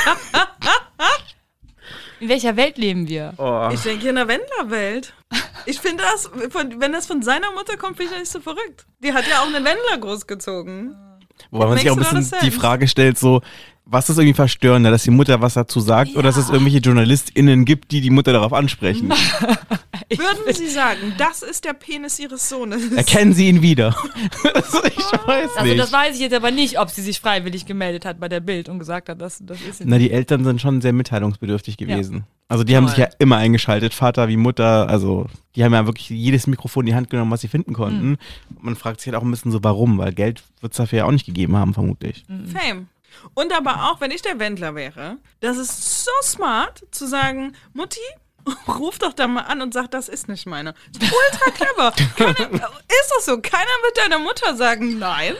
In welcher Welt leben wir? Oh. Ich denke in der Wendler-Welt. Ich finde das, wenn das von seiner Mutter kommt, finde ich das nicht so verrückt. Die hat ja auch einen Wendler großgezogen. Wobei man sich auch ein bisschen die. Frage stellt, so, was ist irgendwie verstörender, dass die Mutter was dazu sagt oder dass es irgendwelche JournalistInnen gibt, die die Mutter darauf ansprechen? Würden Sie sagen, das ist der Penis Ihres Sohnes? Erkennen sie ihn wieder? also, ich weiß Also nicht. das weiß ich jetzt aber nicht, ob sie sich freiwillig gemeldet hat bei der Bild und gesagt hat, das, das ist sie Na, die Eltern sind schon sehr mitteilungsbedürftig gewesen. Also die haben sich ja immer eingeschaltet, Vater wie Mutter, also die haben ja wirklich jedes Mikrofon in die Hand genommen, was sie finden konnten. Mhm. Man fragt sich halt auch ein bisschen so, warum, weil Geld wird es dafür ja auch nicht gegeben haben, vermutlich. Fame. Und aber auch, wenn ich der Wendler wäre, das ist so smart zu sagen, Mutti, ruf doch da mal an und sag, das ist nicht meine. Ultra clever. Keiner, ist das so? Keiner wird deiner Mutter sagen, nein,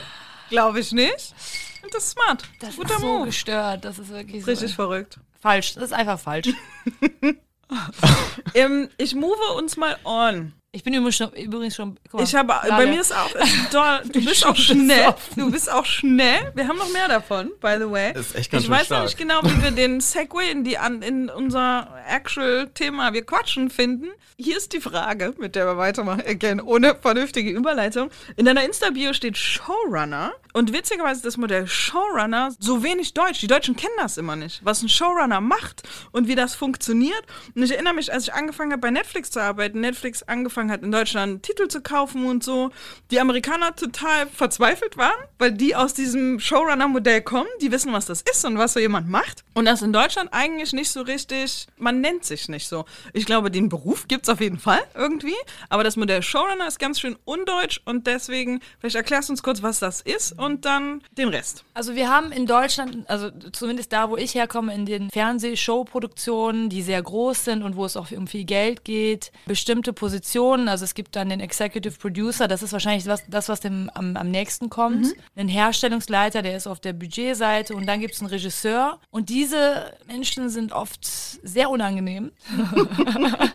glaube ich nicht. Und das ist smart. Das Guter ist so Move. gestört, das ist wirklich so Richtig verrückt. falsch. Das ist einfach falsch. Ähm, ich move uns mal on. Ich bin übrigens schon, übrigens schon guck mal, Ich habe, bei mir ist auch, doll, du bist auch schnell. besoffen. Du bist auch schnell. Wir haben noch mehr davon, by the way. Das ist echt ganz ich weiß noch stark. nicht genau, wie wir den Segway in, die, an, in unser actual Thema wir quatschen finden. Hier ist die Frage, mit der wir weitermachen, again, ohne vernünftige Überleitung. In deiner Insta-Bio steht Showrunner. Und witzigerweise ist das Modell Showrunner so wenig deutsch. Die Deutschen kennen das immer nicht, was ein Showrunner macht und wie das funktioniert. Und ich erinnere mich, als ich angefangen habe, bei Netflix zu arbeiten, Netflix angefangen hat, in Deutschland Titel zu kaufen und so, die Amerikaner total verzweifelt waren, weil die aus diesem Showrunner-Modell kommen, die wissen, was das ist und was so jemand macht. Und das in Deutschland eigentlich nicht so richtig, man nennt sich nicht so. Ich glaube, den Beruf gibt es auf jeden Fall irgendwie, aber das Modell Showrunner ist ganz schön undeutsch und deswegen, vielleicht erklärst du uns kurz, was das ist und dann den Rest. Also wir haben in Deutschland, also zumindest da, wo ich herkomme, in den Fernsehshowproduktionen, die sehr groß sind und wo es auch um viel Geld geht, bestimmte Positionen Positionen. Also es gibt dann den Executive Producer, das ist wahrscheinlich was, das, was dem am, am nächsten kommt. Mhm. Einen Herstellungsleiter, der ist auf der Budgetseite und dann gibt es einen Regisseur. Und diese Menschen sind oft sehr unangenehm.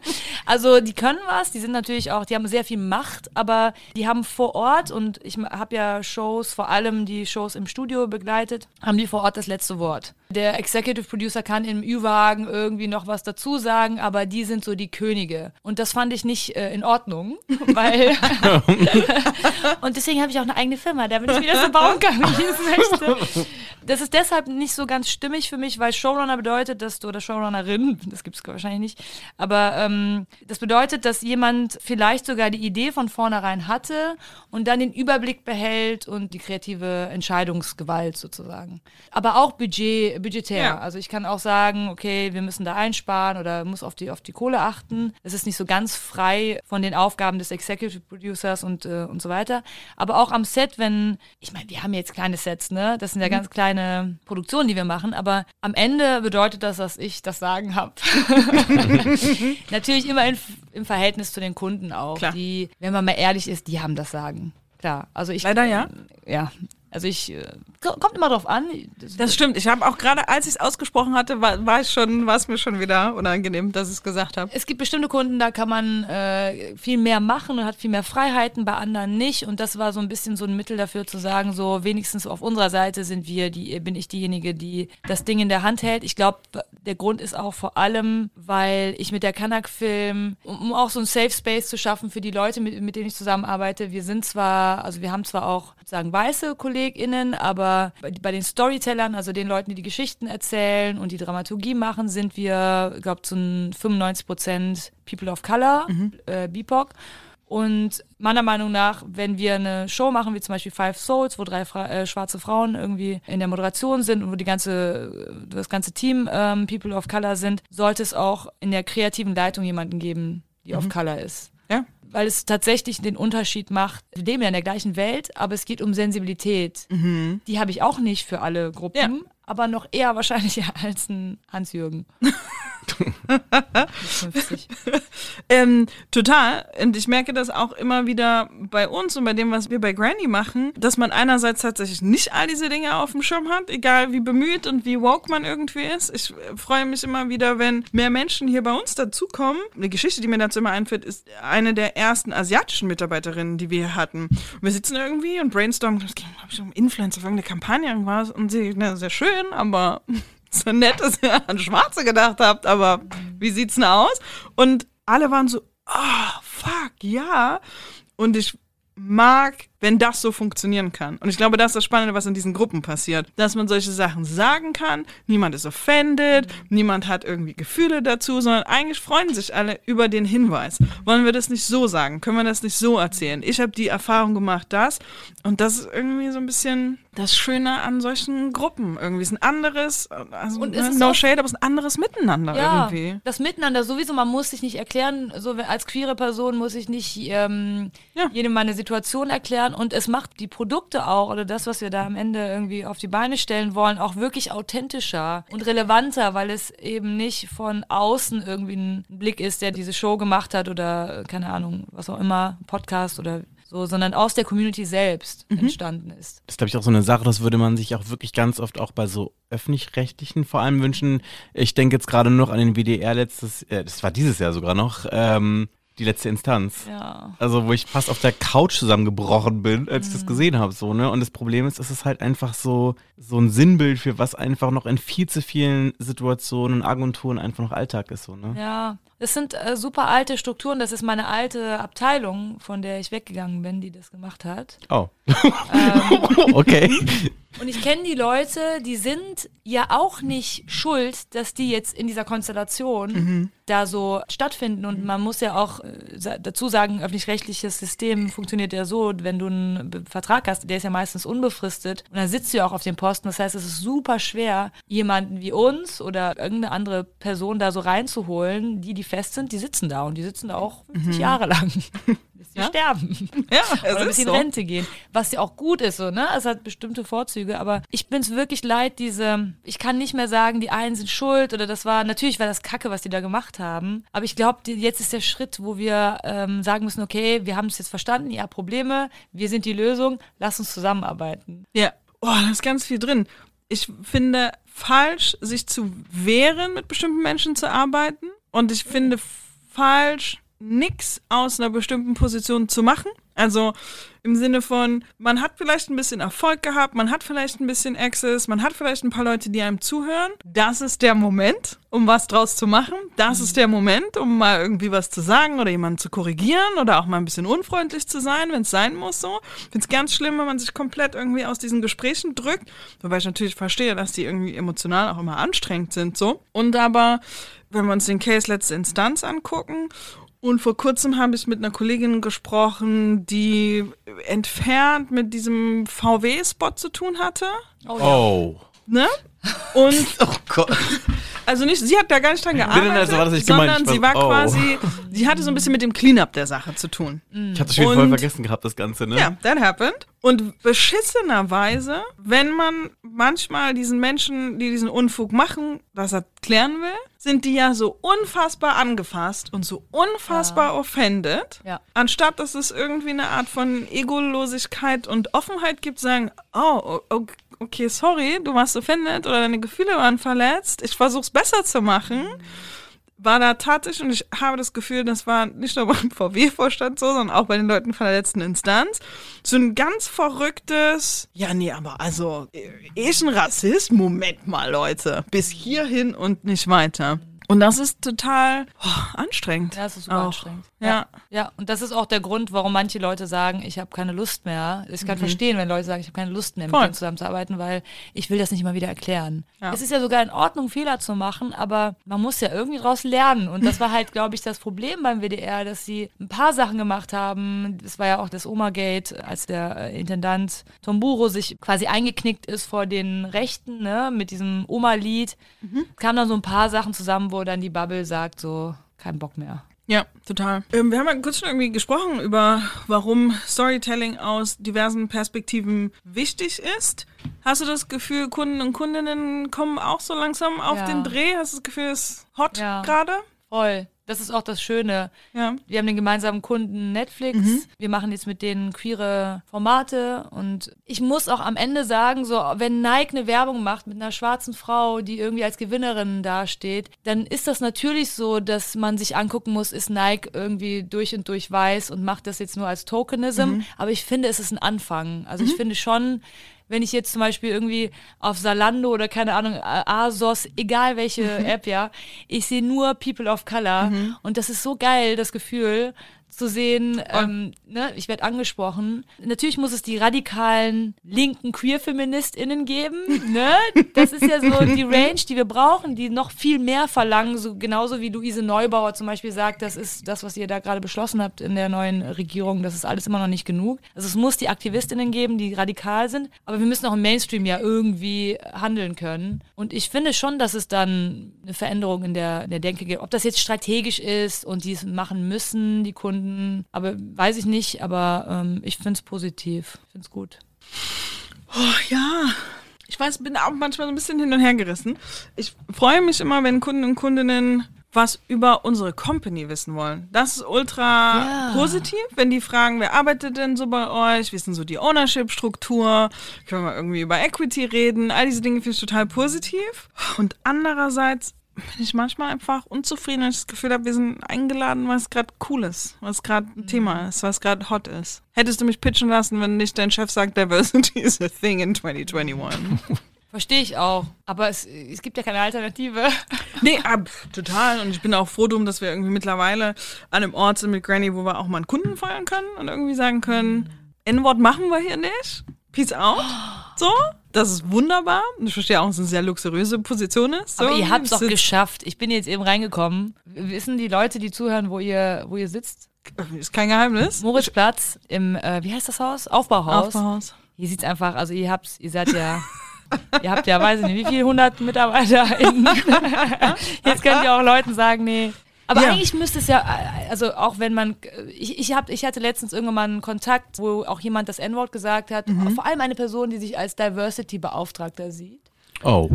also die können was, die sind natürlich auch, die haben sehr viel Macht, aber die haben vor Ort und ich habe ja Shows, vor allem die Shows im Studio begleitet, haben die vor Ort das letzte Wort. Der Executive Producer kann im Ü-Wagen irgendwie noch was dazu sagen, aber die sind so die Könige. Und das fand ich nicht äh, in Ordnung, weil. und deswegen habe ich auch eine eigene Firma, damit ich wieder so bauen kann, wie ich es möchte. Das ist deshalb nicht so ganz stimmig für mich, weil Showrunner bedeutet, dass du, oder Showrunnerin, das gibt es wahrscheinlich nicht, aber ähm, das bedeutet, dass jemand vielleicht sogar die Idee von vornherein hatte und dann den Überblick behält und die kreative Entscheidungsgewalt sozusagen. Aber auch Budget, budgetär. Ja. Also ich kann auch sagen, okay, wir müssen da einsparen oder muss auf die, auf die Kohle achten. Es ist nicht so ganz frei von den Aufgaben des Executive Producers und, äh, und so weiter. Aber auch am Set, wenn, ich meine, wir haben jetzt kleine Sets, ne? Das sind ja ganz kleine Produktionen, die wir machen, aber am Ende bedeutet das, dass ich das Sagen habe. Natürlich immer in, im Verhältnis zu den Kunden auch. Klar. Die, wenn man mal ehrlich ist, die haben das Sagen. Klar. Also ich. Leider ja. Ja. Also ich, äh, ko- kommt immer drauf an. Das stimmt. Ich habe auch gerade, als ich es ausgesprochen hatte, war, war ich schon, war es mir schon wieder unangenehm, dass ich es gesagt habe. Es gibt bestimmte Kunden, da kann man äh, viel mehr machen und hat viel mehr Freiheiten, bei anderen nicht. Und das war so ein bisschen so ein Mittel dafür zu sagen, so wenigstens auf unserer Seite sind wir, die bin ich diejenige, die das Ding in der Hand hält. Ich glaube, der Grund ist auch vor allem, weil ich mit der Kanak-Film, um, um auch so ein Safe Space zu schaffen für die Leute, mit, mit denen ich zusammenarbeite, wir sind zwar, also wir haben zwar auch sagen weiße KollegInnen, aber bei, den Storytellern, also den Leuten, die die Geschichten erzählen und die Dramaturgie machen, sind wir, ich glaube, zu 95 Prozent People of Color, äh, BIPOC. Und meiner Meinung nach, wenn wir eine Show machen, wie zum Beispiel Five Souls, wo drei Fra äh, schwarze Frauen irgendwie in der Moderation sind und wo die ganze, das ganze Team ähm, People of Color sind, sollte es auch in der kreativen Leitung jemanden geben, die of Color ist. Weil es tatsächlich den Unterschied macht. Wir leben ja in der gleichen Welt, aber es geht um Sensibilität. Die habe ich auch nicht für alle Gruppen, Ja. Aber noch eher wahrscheinlich als ein Hans-Jürgen. Mit 50. Ähm, total. Und ich merke das auch immer wieder bei uns und bei dem, was wir bei Granny machen, dass man einerseits tatsächlich nicht all diese Dinge auf dem Schirm hat, egal wie bemüht und wie woke man irgendwie ist. Ich äh, freue mich immer wieder, wenn mehr Menschen hier bei uns dazukommen. Eine Geschichte, die mir dazu immer einfällt, ist eine der ersten asiatischen Mitarbeiterinnen, die wir hier hatten. Und wir sitzen irgendwie und brainstormen, es ging, glaube ich, um Influencer, für irgendeine Kampagne irgendwas. Und sie, na, sehr schön, aber so nett, dass ihr an Schwarze gedacht habt, aber wie sieht's denn aus? Und alle waren so, ah, fuck, ja. Und ich mag, wenn das so funktionieren kann. Und ich glaube, das ist das Spannende, was in diesen Gruppen passiert. Dass man solche Sachen sagen kann, niemand ist offended, niemand hat irgendwie Gefühle dazu, sondern eigentlich freuen sich alle über den Hinweis. Wollen wir das nicht so sagen? Können wir das nicht so erzählen? Ich habe die Erfahrung gemacht, das. Und das ist irgendwie so ein bisschen das Schöne an solchen Gruppen. Irgendwie ist ein anderes, also Und ne, ist no shade, aber es ist ein anderes Miteinander Ja, irgendwie. das Miteinander sowieso, man muss sich nicht erklären, so als queere Person muss ich nicht ähm, Ja. jedem meine Situation erklären und es macht die Produkte auch oder das, was wir da am Ende irgendwie auf die Beine stellen wollen, auch wirklich authentischer und relevanter, weil es eben nicht von außen irgendwie ein Blick ist, der diese Show gemacht hat oder keine Ahnung, was auch immer, Podcast oder so, sondern aus der Community selbst entstanden ist. Das ist, glaube ich, auch so eine Sache, das würde man sich auch wirklich ganz oft auch bei so öffentlich-rechtlichen vor allem wünschen. Ich denke jetzt gerade noch an den WDR letztes, äh, das war dieses Jahr sogar noch, ähm, die letzte Instanz. Ja. Also, wo ich fast auf der Couch zusammengebrochen bin, als Mhm. ich das gesehen habe, so, ne? Und das Problem ist, es ist halt einfach so, so ein Sinnbild für was einfach noch in viel zu vielen Situationen und Agenturen einfach noch Alltag ist, so, ne? Ja, das sind äh, super alte Strukturen. Das ist meine alte Abteilung, von der ich weggegangen bin, die das gemacht hat. Oh. Ähm, okay. und ich kenne die Leute, die sind ja auch nicht schuld, dass die jetzt in dieser Konstellation da so stattfinden. Und man muss ja auch äh, dazu sagen, öffentlich-rechtliches System funktioniert ja so, wenn du einen Vertrag hast, der ist ja meistens unbefristet. Und dann sitzt du ja auch auf dem Posten. Das heißt, es ist super schwer, jemanden wie uns oder irgendeine andere Person da so reinzuholen, die, die fest sind, die sitzen da und die sitzen da auch 50 Jahre lang. bis sie Ja. sterben. Ja, Oder es bis sie in so. Rente gehen. Was ja auch gut ist, so, ne? Es hat bestimmte Vorzüge, aber ich bin's wirklich leid, diese, ich kann nicht mehr sagen, die einen sind schuld oder das war, natürlich war das Kacke, was die da gemacht haben, aber ich glaube, jetzt ist der Schritt, wo wir ähm, sagen müssen, okay, wir haben es jetzt verstanden, ihr habt Probleme, wir sind die Lösung, lass uns zusammenarbeiten. Ja, oh, da ist ganz viel drin. Ich finde falsch, sich zu wehren, mit bestimmten Menschen zu arbeiten. Und ich finde falsch, nix aus einer bestimmten Position zu machen. Also im Sinne von, man hat vielleicht ein bisschen Erfolg gehabt, man hat vielleicht ein bisschen Access, man hat vielleicht ein paar Leute, die einem zuhören. Das ist der Moment, um was draus zu machen. Das ist der Moment, um mal irgendwie was zu sagen oder jemanden zu korrigieren oder auch mal ein bisschen unfreundlich zu sein, wenn es sein muss so. Ich finde es ganz schlimm, wenn man sich komplett irgendwie aus diesen Gesprächen drückt. Wobei ich natürlich verstehe, dass die irgendwie emotional auch immer anstrengend sind so. Und aber, wenn wir uns den Case letzte Instanz angucken und vor kurzem habe ich mit einer Kollegin gesprochen, die entfernt mit diesem VW-Spot zu tun hatte. Oh. Ne? Und Oh Gott. also nicht, sie hat da gar nicht dran gearbeitet, also war das nicht sondern gemeint, sie war oh. quasi, sie hatte so ein bisschen mit dem Cleanup der Sache zu tun. Ich hatte schon voll vergessen gehabt, das Ganze, ne? Ja, that happened. Und beschissenerweise, wenn man manchmal diesen Menschen, die diesen Unfug machen, das erklären will, sind die ja so unfassbar angefasst und so unfassbar offended. Ja. Anstatt dass es irgendwie eine Art von Egolosigkeit und Offenheit gibt, sagen, oh, o- okay, sorry, du warst offended oder deine Gefühle waren verletzt, ich versuch's besser zu machen war da tatsächlich, und ich habe das Gefühl, das war nicht nur beim VW-Vorstand so, sondern auch bei den Leuten von der letzten Instanz, so ein ganz verrücktes, ja, nee, aber also, äh, ich ein Rassist? Moment mal, Leute, bis hierhin und nicht weiter. Und das ist total oh, anstrengend. Ja, das ist super auch. anstrengend. Ja. Ja, und das ist auch der Grund, warum manche Leute sagen, ich habe keine Lust mehr. Ich kann verstehen, wenn Leute sagen, ich habe keine Lust mehr, mit Mhm. Voll. denen zusammenzuarbeiten, weil ich will das nicht mal wieder erklären. Ja. Es ist ja sogar in Ordnung, Fehler zu machen, aber man muss ja irgendwie draus lernen. Und das war halt, glaube ich, das Problem beim WDR, dass sie ein paar Sachen gemacht haben. Es war ja auch das Oma-Gate, als der äh, Intendant Tomburo sich quasi eingeknickt ist vor den Rechten, ne, mit diesem Oma-Lied. Mhm. Kamen dann so ein paar Sachen zusammen, wo dann die Bubble sagt, so, kein Bock mehr. Ja, total. Ähm, wir haben ja kurz schon irgendwie gesprochen über, warum Storytelling aus diversen Perspektiven wichtig ist. Hast du das Gefühl, Kunden und Kundinnen kommen auch so langsam auf Ja. den Dreh? Hast du das Gefühl, es ist hot Ja. gerade? Voll. Das ist auch das Schöne. Ja. Wir haben den gemeinsamen Kunden Netflix. Wir machen jetzt mit denen queere Formate. Und ich muss auch am Ende sagen, so, wenn Nike eine Werbung macht mit einer schwarzen Frau, die irgendwie als Gewinnerin dasteht, dann ist das natürlich so, dass man sich angucken muss, ist Nike irgendwie durch und durch weiß und macht das jetzt nur als Tokenism. Aber ich finde, es ist ein Anfang. Also ich finde schon, wenn ich jetzt zum Beispiel irgendwie auf Salando oder keine Ahnung, Asos, egal welche App, ja, ich sehe nur People of Color und das ist so geil, das Gefühl zu sehen, ähm, ne, ich werde angesprochen. Natürlich muss es die radikalen linken Queer-FeministInnen geben, ne? Das ist ja so die Range, die wir brauchen, die noch viel mehr verlangen, so genauso wie Luise Neubauer zum Beispiel sagt, das ist das, was ihr da gerade beschlossen habt in der neuen Regierung, das ist alles immer noch nicht genug. Also es muss die AktivistInnen geben, die radikal sind, aber wir müssen auch im Mainstream ja irgendwie handeln können. Und ich finde schon, dass es dann eine Veränderung in der, in der Denke gibt. Ob das jetzt strategisch ist und die es machen müssen, die Kunden, aber weiß ich nicht, aber ähm, ich finde es positiv. Ich finde es gut. Oh, ja. Ich weiß, bin auch manchmal so ein bisschen hin und her gerissen. Ich freue mich immer, wenn Kunden und Kundinnen was über unsere Company wissen wollen. Das ist ultra Ja. positiv, wenn die fragen, wer arbeitet denn so bei euch? Wie ist denn so die Ownership-Struktur? Können wir irgendwie über Equity reden? All diese Dinge finde ich total positiv. Und andererseits bin ich manchmal einfach unzufrieden, wenn ich das Gefühl habe, wir sind eingeladen, was gerade cool ist, was gerade ein Thema ist, was gerade hot ist. Hättest du mich pitchen lassen, wenn nicht dein Chef sagt, Diversity is a thing in 2021? Verstehe ich auch. Aber es, es gibt ja keine Alternative. nee, ab, total. Und ich bin auch froh drum, dass wir irgendwie mittlerweile an einem Ort sind mit Granny, wo wir auch mal einen Kunden feuern können und irgendwie sagen können, N-Wort machen wir hier nicht. Peace out. So. Das ist wunderbar. Und ich verstehe auch, dass es eine sehr luxuriöse Position ist. So. Aber ihr habt es sitz- geschafft. Ich bin jetzt eben reingekommen. Wissen die Leute, die zuhören, wo ihr, wo ihr sitzt? Ist kein Geheimnis. Moritzplatz im, äh, wie heißt das Haus? Aufbauhaus. Aufbauhaus. Hier sieht's einfach, also ihr habt's, ihr seid ja, ihr habt ja, weiß ich nicht, wie viele hundert MitarbeiterInnen. Jetzt könnt ihr auch Leuten sagen, nee, Aber Ja. eigentlich müsste es ja, also auch wenn man, ich, ich, hab, ich hatte letztens irgendwann mal einen Kontakt, wo auch jemand das N-Wort gesagt hat, Mhm. vor allem eine Person, die sich als Diversity-Beauftragter sieht. Oh.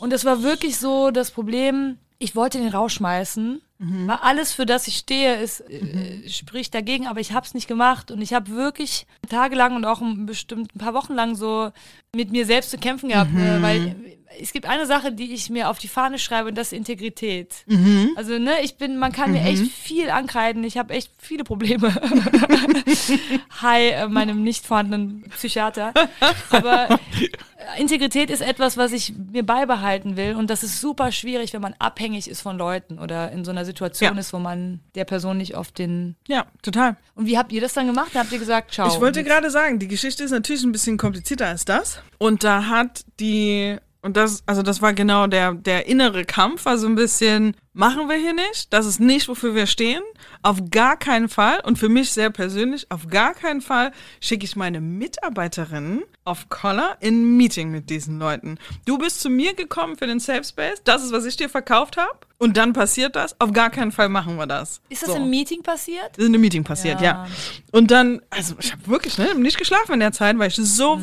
Und es war wirklich so das Problem, ich wollte den rausschmeißen, Mhm. weil alles, für das ich stehe, ist, äh, spricht dagegen, aber ich habe es nicht gemacht und ich habe wirklich tagelang und auch bestimmt ein paar Wochen lang so mit mir selbst zu kämpfen gehabt, Mhm. äh, weil es gibt eine Sache, die ich mir auf die Fahne schreibe und das ist Integrität. Mhm. Also ne, ich bin, man kann mir echt viel ankreiden, ich habe echt viele Probleme. Hi, äh, meinem nicht vorhandenen Psychiater. Aber Integrität ist etwas, was ich mir beibehalten will und das ist super schwierig, wenn man abhängig ist von Leuten oder in so einer Situation Ja. ist, wo man der Person nicht auf den. Ja, total. Und wie habt ihr das dann gemacht? Da habt ihr gesagt, ciao. Ich wollte gerade sagen, die Geschichte ist natürlich ein bisschen komplizierter als das. Und da hat die, und das, also das war genau der, der innere Kampf, war so ein bisschen, machen wir hier nicht, das ist nicht, wofür wir stehen, auf gar keinen Fall. Und für mich sehr persönlich, auf gar keinen Fall schicke ich meine Mitarbeiterinnen auf Collar in ein Meeting mit diesen Leuten. Du bist zu mir gekommen für den Safe Space, das ist, was ich dir verkauft habe. Und dann passiert das, auf gar keinen Fall machen wir das. ist das So. im Meeting passiert? Das ist in einem Meeting passiert, ja. Ja. Und dann, also ich habe wirklich ne, nicht geschlafen in der Zeit, weil ich so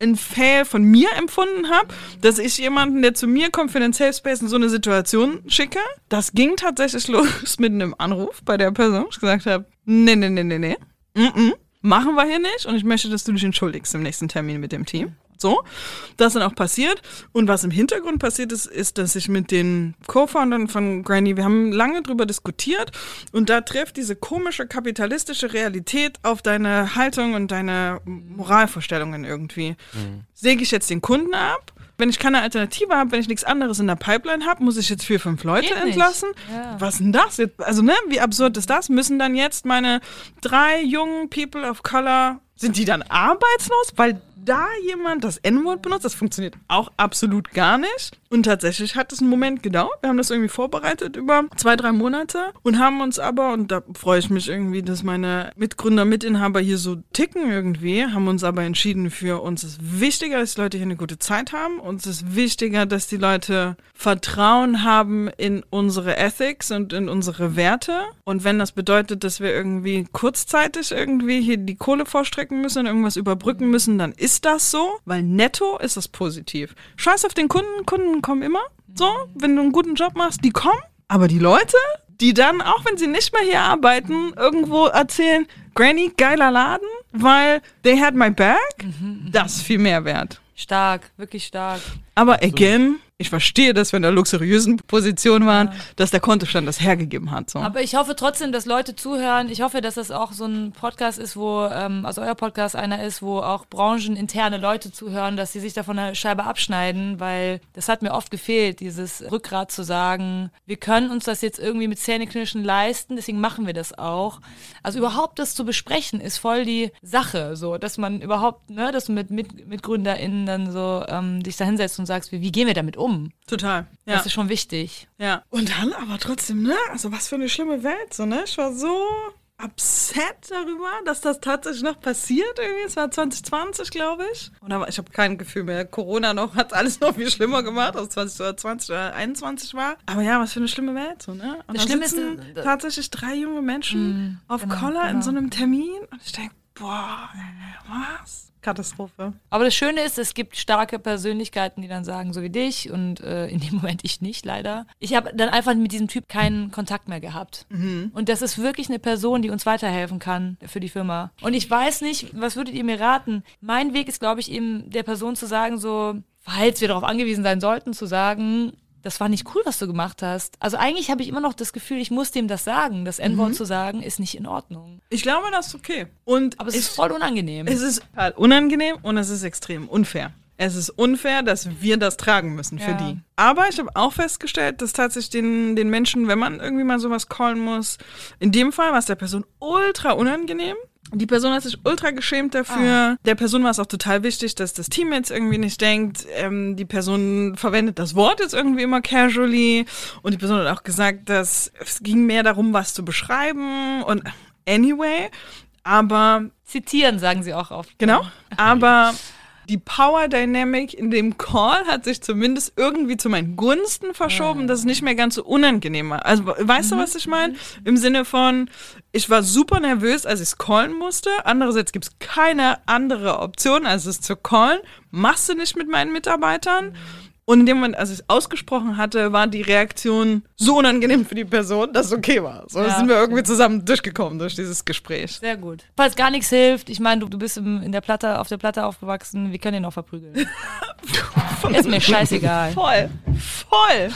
ein Fail von mir empfunden habe, dass ich jemanden, der zu mir kommt für den Safe Space in so eine Situation schicke. Das ging tatsächlich los mit einem Anruf bei der Person. Ich gesagt habe, nee, nee, nee, nee, nee. Mm -mm. Machen wir hier nicht und ich möchte, dass du dich entschuldigst im nächsten Termin mit dem Team. So, das ist dann auch passiert. Und was im Hintergrund passiert ist, ist, dass ich mit den Co-Foundern von Granny, wir haben lange drüber diskutiert und da trifft diese komische kapitalistische Realität auf deine Haltung und deine Moralvorstellungen irgendwie. Säge ich jetzt den Kunden ab? Wenn ich keine Alternative habe, wenn ich nichts anderes in der Pipeline habe, muss ich jetzt vier, fünf Leute Geht entlassen? Ja. Was denn das? Jetzt, also, ne, wie absurd ist das? Müssen dann jetzt meine drei jungen People of Color, sind die dann arbeitslos, weil da jemand das N-Wort benutzt? Das funktioniert auch absolut gar nicht. Und tatsächlich hat es einen Moment gedauert. Wir haben das irgendwie vorbereitet über zwei, drei Monate und haben uns aber, und da freue ich mich irgendwie, dass meine Mitgründer, Mitinhaber hier so ticken irgendwie, haben uns aber entschieden, für uns ist wichtiger, dass die Leute hier eine gute Zeit haben. Uns ist wichtiger, dass die Leute Vertrauen haben in unsere Ethics und in unsere Werte. Und wenn das bedeutet, dass wir irgendwie kurzzeitig irgendwie hier die Kohle vorstrecken müssen und irgendwas überbrücken müssen, dann ist das so, weil netto ist das positiv. Scheiß auf den Kunden, Kunden kommen immer. So, wenn du einen guten Job machst, die kommen. Aber die Leute, die dann, auch wenn sie nicht mehr hier arbeiten, irgendwo erzählen, Granny, geiler Laden, weil they had my back, das ist viel mehr wert. Stark, wirklich stark. Aber again, ich verstehe das, wenn wir in einer luxuriösen Position waren, dass der Kontostand das hergegeben hat. So. Aber ich hoffe trotzdem, dass Leute zuhören. Ich hoffe, dass das auch so ein Podcast ist, wo, ähm, also euer Podcast einer ist, wo auch brancheninterne Leute zuhören, dass sie sich davon eine Scheibe abschneiden, weil das hat mir oft gefehlt, dieses Rückgrat zu sagen, wir können uns das jetzt irgendwie mit Zähneknirschen leisten, deswegen machen wir das auch. Also überhaupt das zu besprechen, ist voll die Sache, so, dass man überhaupt, ne, dass du mit, mit MitgründerInnen dann so ähm, dich da hinsetzt und sagst, wie, wie gehen wir damit um? Total. Ja. Das ist schon wichtig. ja. Und dann aber trotzdem, ne? Also was für eine schlimme Welt, so, ne? Ich war so upset darüber, dass das tatsächlich noch passiert irgendwie. Es war 2020, glaube ich. Und aber ich habe kein Gefühl mehr. Corona noch hat alles noch viel schlimmer gemacht, als 2020 oder 21 war. Aber ja, was für eine schlimme Welt, so, ne? Und Das da Schlimme ist, sitzen äh, tatsächlich drei junge Menschen auf genau, Collar in genau. so einem Termin. Und ich denke, boah, ey, was? Katastrophe. Aber das Schöne ist, es gibt starke Persönlichkeiten, die dann sagen, so wie dich und äh, in dem Moment ich nicht, leider. Ich habe dann einfach mit diesem Typ keinen Kontakt mehr gehabt. Und das ist wirklich eine Person, die uns weiterhelfen kann für die Firma. Und ich weiß nicht, was würdet ihr mir raten? Mein Weg ist, glaube ich, eben der Person zu sagen, so, falls wir darauf angewiesen sein sollten, zu sagen, das war nicht cool, was du gemacht hast. Also eigentlich habe ich immer noch das Gefühl, ich muss dem das sagen. Das N-Wort zu sagen, ist nicht in Ordnung. Ich glaube, das ist okay. Und Aber es ich, ist voll unangenehm. Es ist total unangenehm und es ist extrem unfair. Es ist unfair, dass wir das tragen müssen für Ja. die. Aber ich habe auch festgestellt, dass tatsächlich den, den Menschen, wenn man irgendwie mal sowas callen muss, in dem Fall war es der Person ultra unangenehm. Die Person hat sich ultra geschämt dafür. Der Person war es auch total wichtig, dass das Team jetzt irgendwie nicht denkt, ähm, die Person verwendet das Wort jetzt irgendwie immer casually. Und die Person hat auch gesagt, dass es ging mehr darum, was zu beschreiben. Und anyway, aber Zitieren sagen sie auch oft. Genau. Aber die Power Dynamic in dem Call hat sich zumindest irgendwie zu meinen Gunsten verschoben, dass es nicht mehr ganz so unangenehm war. Also weißt du, was ich meine? Im Sinne von, ich war super nervös, als ich es callen musste. Andererseits gibt es keine andere Option, als es zu callen. Machst du nicht mit meinen Mitarbeitern. Und in dem Moment, als ich es ausgesprochen hatte, war die Reaktion so unangenehm für die Person, dass es okay war. So Ja, sind wir irgendwie zusammen durchgekommen durch dieses Gespräch. Sehr gut. Falls gar nichts hilft, ich meine, du, du bist im, in der Platte, auf der Platte aufgewachsen, wir können ihn auch verprügeln. Ist mir scheißegal. Voll, voll.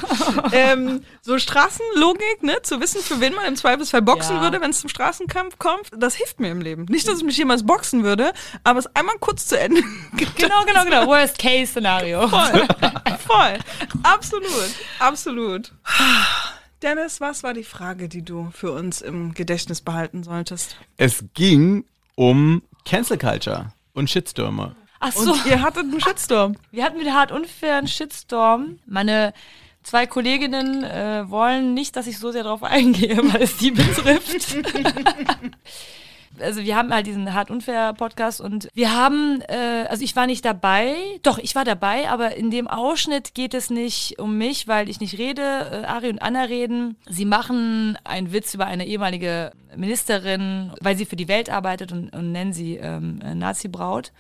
ähm, so Straßenlogik, ne, zu wissen, für wen man im Zweifelsfall boxen Ja. würde, wenn es zum Straßenkampf kommt, das hilft mir im Leben. Nicht, dass ich mich jemals boxen würde, aber es einmal kurz zu Ende. Genau, genau, genau. Worst Case Szenario. Voll, voll. Absolut, absolut. Dennis, was war die Frage, die du für uns im Gedächtnis behalten solltest? Es ging um Cancel Culture und Shitstürme. Ach so, Und ihr hattet einen Shitstorm. wir hatten wieder hart unfairen Shitstorm. Meine zwei Kolleginnen äh, wollen nicht, dass ich so sehr drauf eingehe, weil es die betrifft. also wir haben halt diesen hart unfair Podcast und wir haben, äh, also ich war nicht dabei, doch ich war dabei, aber in dem Ausschnitt geht es nicht um mich, weil ich nicht rede. Äh, Ari und Anna reden. Sie machen einen Witz über eine ehemalige Ministerin, weil sie für die Welt arbeitet und, und nennen sie ähm, äh, Nazi-Braut.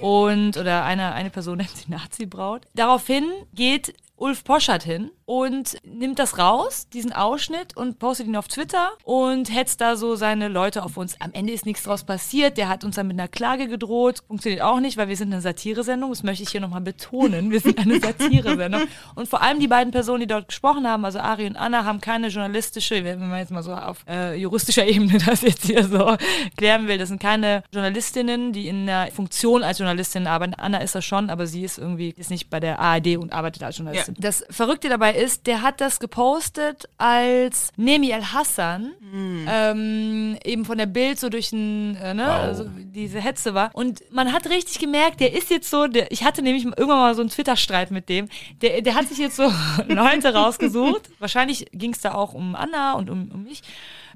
Und, oder eine, eine Person nennt sie Nazi-Braut. Daraufhin geht Ulf Poschert hin und nimmt das raus, diesen Ausschnitt, und postet ihn auf Twitter und hetzt da so seine Leute auf uns. Am Ende ist nichts draus passiert. Der hat uns dann mit einer Klage gedroht. Funktioniert auch nicht, weil wir sind eine Satiresendung. Das möchte ich hier nochmal betonen. Wir sind eine Satiresendung. Und vor allem die beiden Personen, die dort gesprochen haben, also Ari und Anna, haben keine journalistische, wenn man jetzt mal so auf äh, juristischer Ebene das jetzt hier so klären will, das sind keine Journalistinnen, die in einer Funktion als Journalistin arbeiten. Anna ist das schon, aber sie ist irgendwie ist nicht bei der ARD und arbeitet als Journalistin. Das Verrückte dabei ist, der hat das gepostet als Nemi El Hassan, ähm, eben von der Bild so durch ein, äh, ne, Wow. also diese Hetze war. Und man hat richtig gemerkt, der ist jetzt so, der, ich hatte nämlich irgendwann mal so einen Twitter-Streit mit dem, der, der hat sich jetzt so Leute rausgesucht. Wahrscheinlich ging es da auch um Anna und um, um mich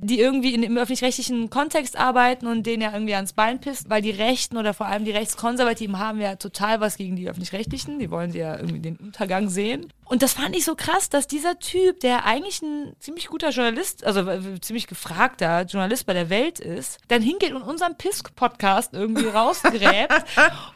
die irgendwie in, im öffentlich-rechtlichen Kontext arbeiten und denen ja irgendwie ans Bein pisst, weil die Rechten oder vor allem die Rechtskonservativen haben ja total was gegen die öffentlich-rechtlichen, die wollen sie ja irgendwie den Untergang sehen. Und das fand ich so krass, dass dieser Typ, der eigentlich ein ziemlich guter Journalist, also äh, ziemlich gefragter Journalist bei der Welt ist, dann hingeht und unseren Pisk-Podcast irgendwie rausgräbt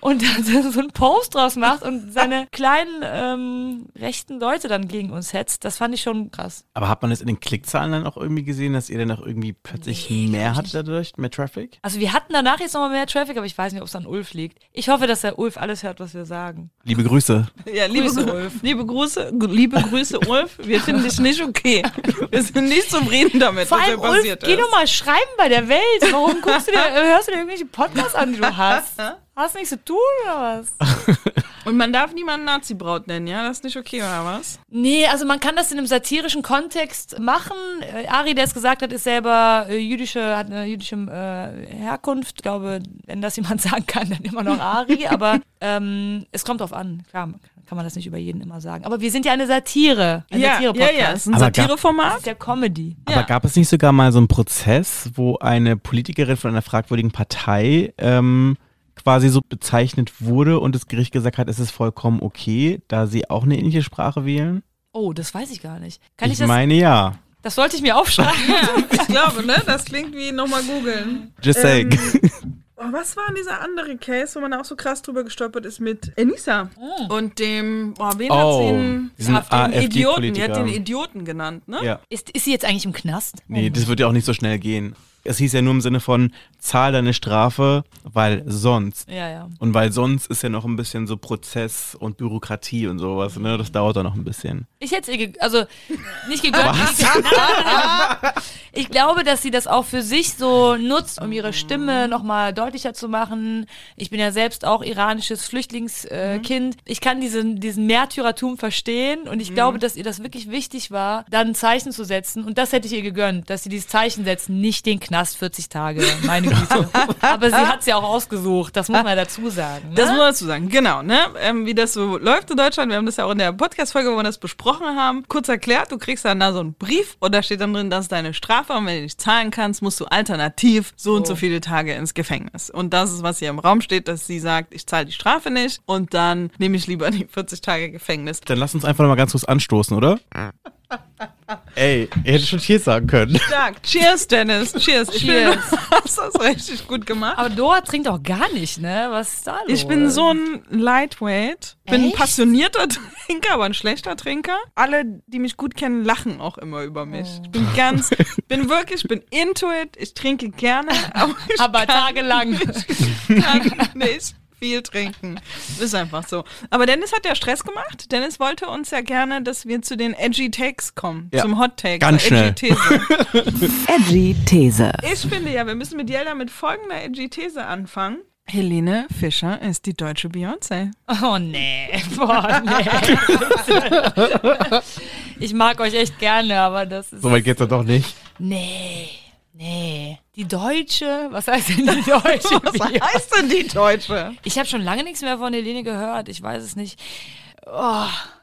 und dann so einen Post draus macht und seine kleinen ähm, rechten Leute dann gegen uns hetzt. Das fand ich schon krass. Aber hat man das in den Klickzahlen dann auch irgendwie gesehen, dass ihr dann auch irgendwie plötzlich mehr hattet dadurch, mehr Traffic? Also wir hatten danach jetzt nochmal mehr Traffic, aber ich weiß nicht, ob es an Ulf liegt. Ich hoffe, dass der Ulf alles hört, was wir sagen. Liebe Grüße. Ja, liebe, Grüße, Grü- Ulf. liebe Grüße, liebe Grüße, Ulf. Wir finden dich nicht okay. Wir sind nicht zufrieden damit, Vor was allem, Ulf, passiert geh ist. doch mal schreiben bei der Welt. Warum guckst du dir, hörst du dir irgendwelche Podcasts an, die du hast? Hast nichts zu tun oder was? Und man darf niemanden Nazi-Braut nennen, ja? Das ist nicht okay, oder was? Nee, also man kann das in einem satirischen Kontext machen. Äh, Ari, der es gesagt hat, ist selber äh, jüdische, hat eine jüdische äh, Herkunft. Ich glaube, wenn das jemand sagen kann, dann immer noch Ari. Aber ähm, es kommt drauf an. Klar, kann man das nicht über jeden immer sagen. Aber wir sind ja eine Satire. Ein ja, ja, Satire-Podcast. ja. Es ist ein Satireformat. ist ja Comedy. Ja. Aber gab es nicht sogar mal so einen Prozess, wo eine Politikerin von einer fragwürdigen Partei ähm, quasi so bezeichnet wurde und das Gericht gesagt hat, es ist vollkommen okay, da sie auch eine ähnliche Sprache wählen? Oh, das weiß ich gar nicht. Kann ich, ich das? meine ja. Das sollte ich mir aufschreiben. Ja, ich glaube, ne? Das klingt wie nochmal googeln. Just saying. Oh, was war dieser andere Case, wo man auch so krass drüber gestolpert ist mit Enisa und dem, oh, wen hat Oh, sie Hat den Idioten, die hat den Idioten genannt, ne? ja. Ist, ist sie jetzt eigentlich im Knast? Nee, das wird ja auch nicht so schnell gehen. Es hieß ja nur im Sinne von, zahl deine Strafe, weil sonst. Ja, ja. Und weil sonst ist ja noch ein bisschen so Prozess und Bürokratie und sowas, ne? Das dauert dann noch ein bisschen. Ich hätte es ihr, ge also nicht gegönnt. Ich glaube, dass sie das auch für sich so nutzt, um ihre Stimme nochmal deutlicher zu machen. Ich bin ja selbst auch iranisches Flüchtlingskind. Kind. Ich kann diesen, diesen Märtyrertum verstehen und ich glaube, dass ihr das wirklich wichtig war, dann ein Zeichen zu setzen. Und das hätte ich ihr gegönnt, dass sie dieses Zeichen setzt, nicht den Knast 40 Tage, meine Güte. Aber sie hat es ja auch ausgesucht, das muss man dazu sagen. Ne? Das muss man dazu sagen, genau, ne? Ähm, wie das so läuft in Deutschland, wir haben das ja auch in der Podcast-Folge, wo wir das besprochen haben, kurz erklärt, du kriegst dann da so einen Brief und da steht dann drin, das ist deine Strafe und wenn du nicht zahlen kannst, musst du alternativ so, und so viele Tage ins Gefängnis. Und das ist, was hier im Raum steht, dass sie sagt, ich zahle die Strafe nicht und dann nehme ich lieber die 40 Tage Gefängnis. Dann lass uns einfach noch mal ganz kurz anstoßen, oder? Ey, ihr hättet schon Cheers sagen können. Stark. Cheers, Dennis. Cheers. Cheers. finde, du hast das richtig gut gemacht. Aber Dora trinkt auch gar nicht, ne? Was ist da los? Ich bin so ein Lightweight, bin ein Echt? passionierter Trinker, aber ein schlechter Trinker. Alle, die mich gut kennen, lachen auch immer über mich. Ich bin ganz, bin wirklich, bin into it. Ich trinke gerne, aber ich Aber kann, tagelang. kann nicht viel trinken. Ist einfach so. Aber Dennis hat ja Stress gemacht. Dennis wollte uns ja gerne, dass wir zu den edgy Takes kommen, Ja. zum Hot Take. Ganz zur edgy schnell. These. Edgy These. Ich finde ja, wir müssen mit Jelda mit folgender edgy These anfangen. Helene Fischer ist die deutsche Beyoncé. Oh nee. Boah, nee. ich mag euch echt gerne, aber das ist. So weit geht's doch doch nicht. Nee. Nee. Die Deutsche? Was heißt denn die Deutsche? Was heißt denn die Deutsche? Ich habe schon lange nichts mehr von Helene gehört. Ich weiß es nicht.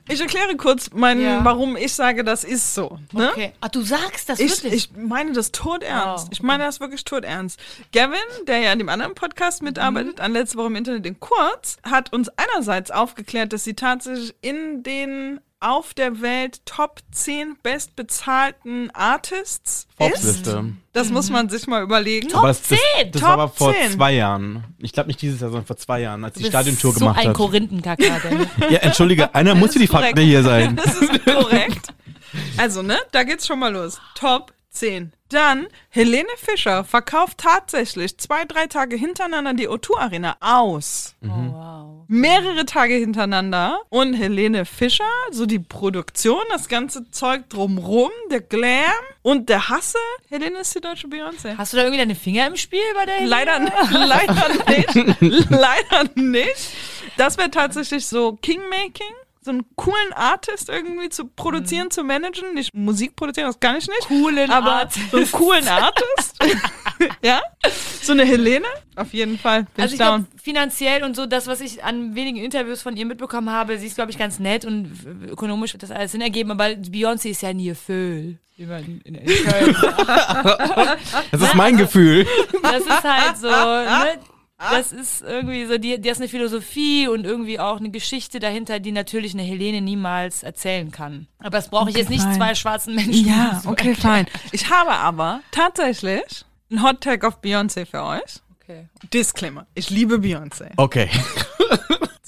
Ich erkläre kurz, mein, Ja. warum ich sage, das ist so. Ne? Okay. Ah, du sagst das Ich, wirklich? ich meine das todernst. Oh, Ich meine das wirklich todernst. Gavin, der ja an dem anderen Podcast mitarbeitet, an letzte Woche im Internet in Kurz, hat uns einerseits aufgeklärt, dass sie tatsächlich in den auf der Welt Top 10 bestbezahlten Artists ist. Das muss man sich mal überlegen. Aber das, das, 10, das Top war aber vor 10. zwei Jahren. Ich glaube nicht dieses Jahr, sondern vor zwei Jahren, als die Stadiontour so gemacht ein hat. Korinthenkacker, Dennis. Ja, entschuldige, einer muss hier die korrekt. Fakten hier sein. Das ist korrekt. Also, ne, da geht's schon mal los. Top 10. Dann, Helene Fischer verkauft tatsächlich zwei, drei Tage hintereinander die O2 Arena aus. Oh, wow. Mehrere Tage hintereinander. Und Helene Fischer, so die Produktion, das ganze Zeug drumrum, der Glam und der Hasse. Helene ist die deutsche Beyoncé. Hast du da irgendwie deine Finger im Spiel bei der Helene? Leider, leider nicht. leider nicht. Das wäre tatsächlich so Kingmaking. So einen coolen Artist irgendwie zu produzieren, zu managen. Nicht Musik produzieren, das kann ich nicht. Coolen aber Artist. so einen coolen Artist. ja. So eine Helene. Auf jeden Fall. Bin Also ich glaube, finanziell und so, das, was ich an wenigen Interviews von ihr mitbekommen habe, sie ist, glaube ich, ganz nett und ökonomisch wird das alles Sinn ergeben, aber Beyoncé ist ja nie Föhl. In, in sagt. Das ist mein Gefühl. Das ist halt so, ne? Das ist irgendwie so, die, die ist eine Philosophie und irgendwie auch eine Geschichte dahinter, die natürlich eine Helene niemals erzählen kann. Aber das brauche ich jetzt nicht fein. zwei schwarzen Menschen. Ja, so okay, fein. Ich habe aber tatsächlich einen Hot Tag auf Beyoncé für euch. Okay. Disclaimer. Ich liebe Beyoncé. Okay,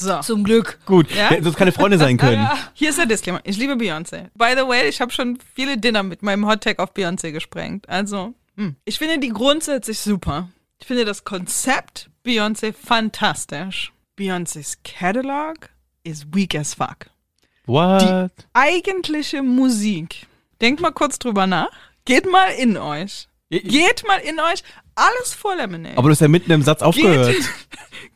So. Zum Glück. gut. Ja? Sonst keine Freunde sein können. Hier ist der Disclaimer. Ich liebe Beyoncé. By the way, ich habe schon viele Dinner mit meinem Hot Tag auf Beyoncé gesprengt. Also, hm. ich finde die grundsätzlich super. Ich finde das Konzept Beyoncé fantastisch. Beyoncés Catalog is weak as fuck. What? Eigentliche Musik. Denkt mal kurz drüber nach. Geht mal in euch. Geht mal in euch. Alles vor Lemonade. Aber du hast ja mitten im Satz aufgehört.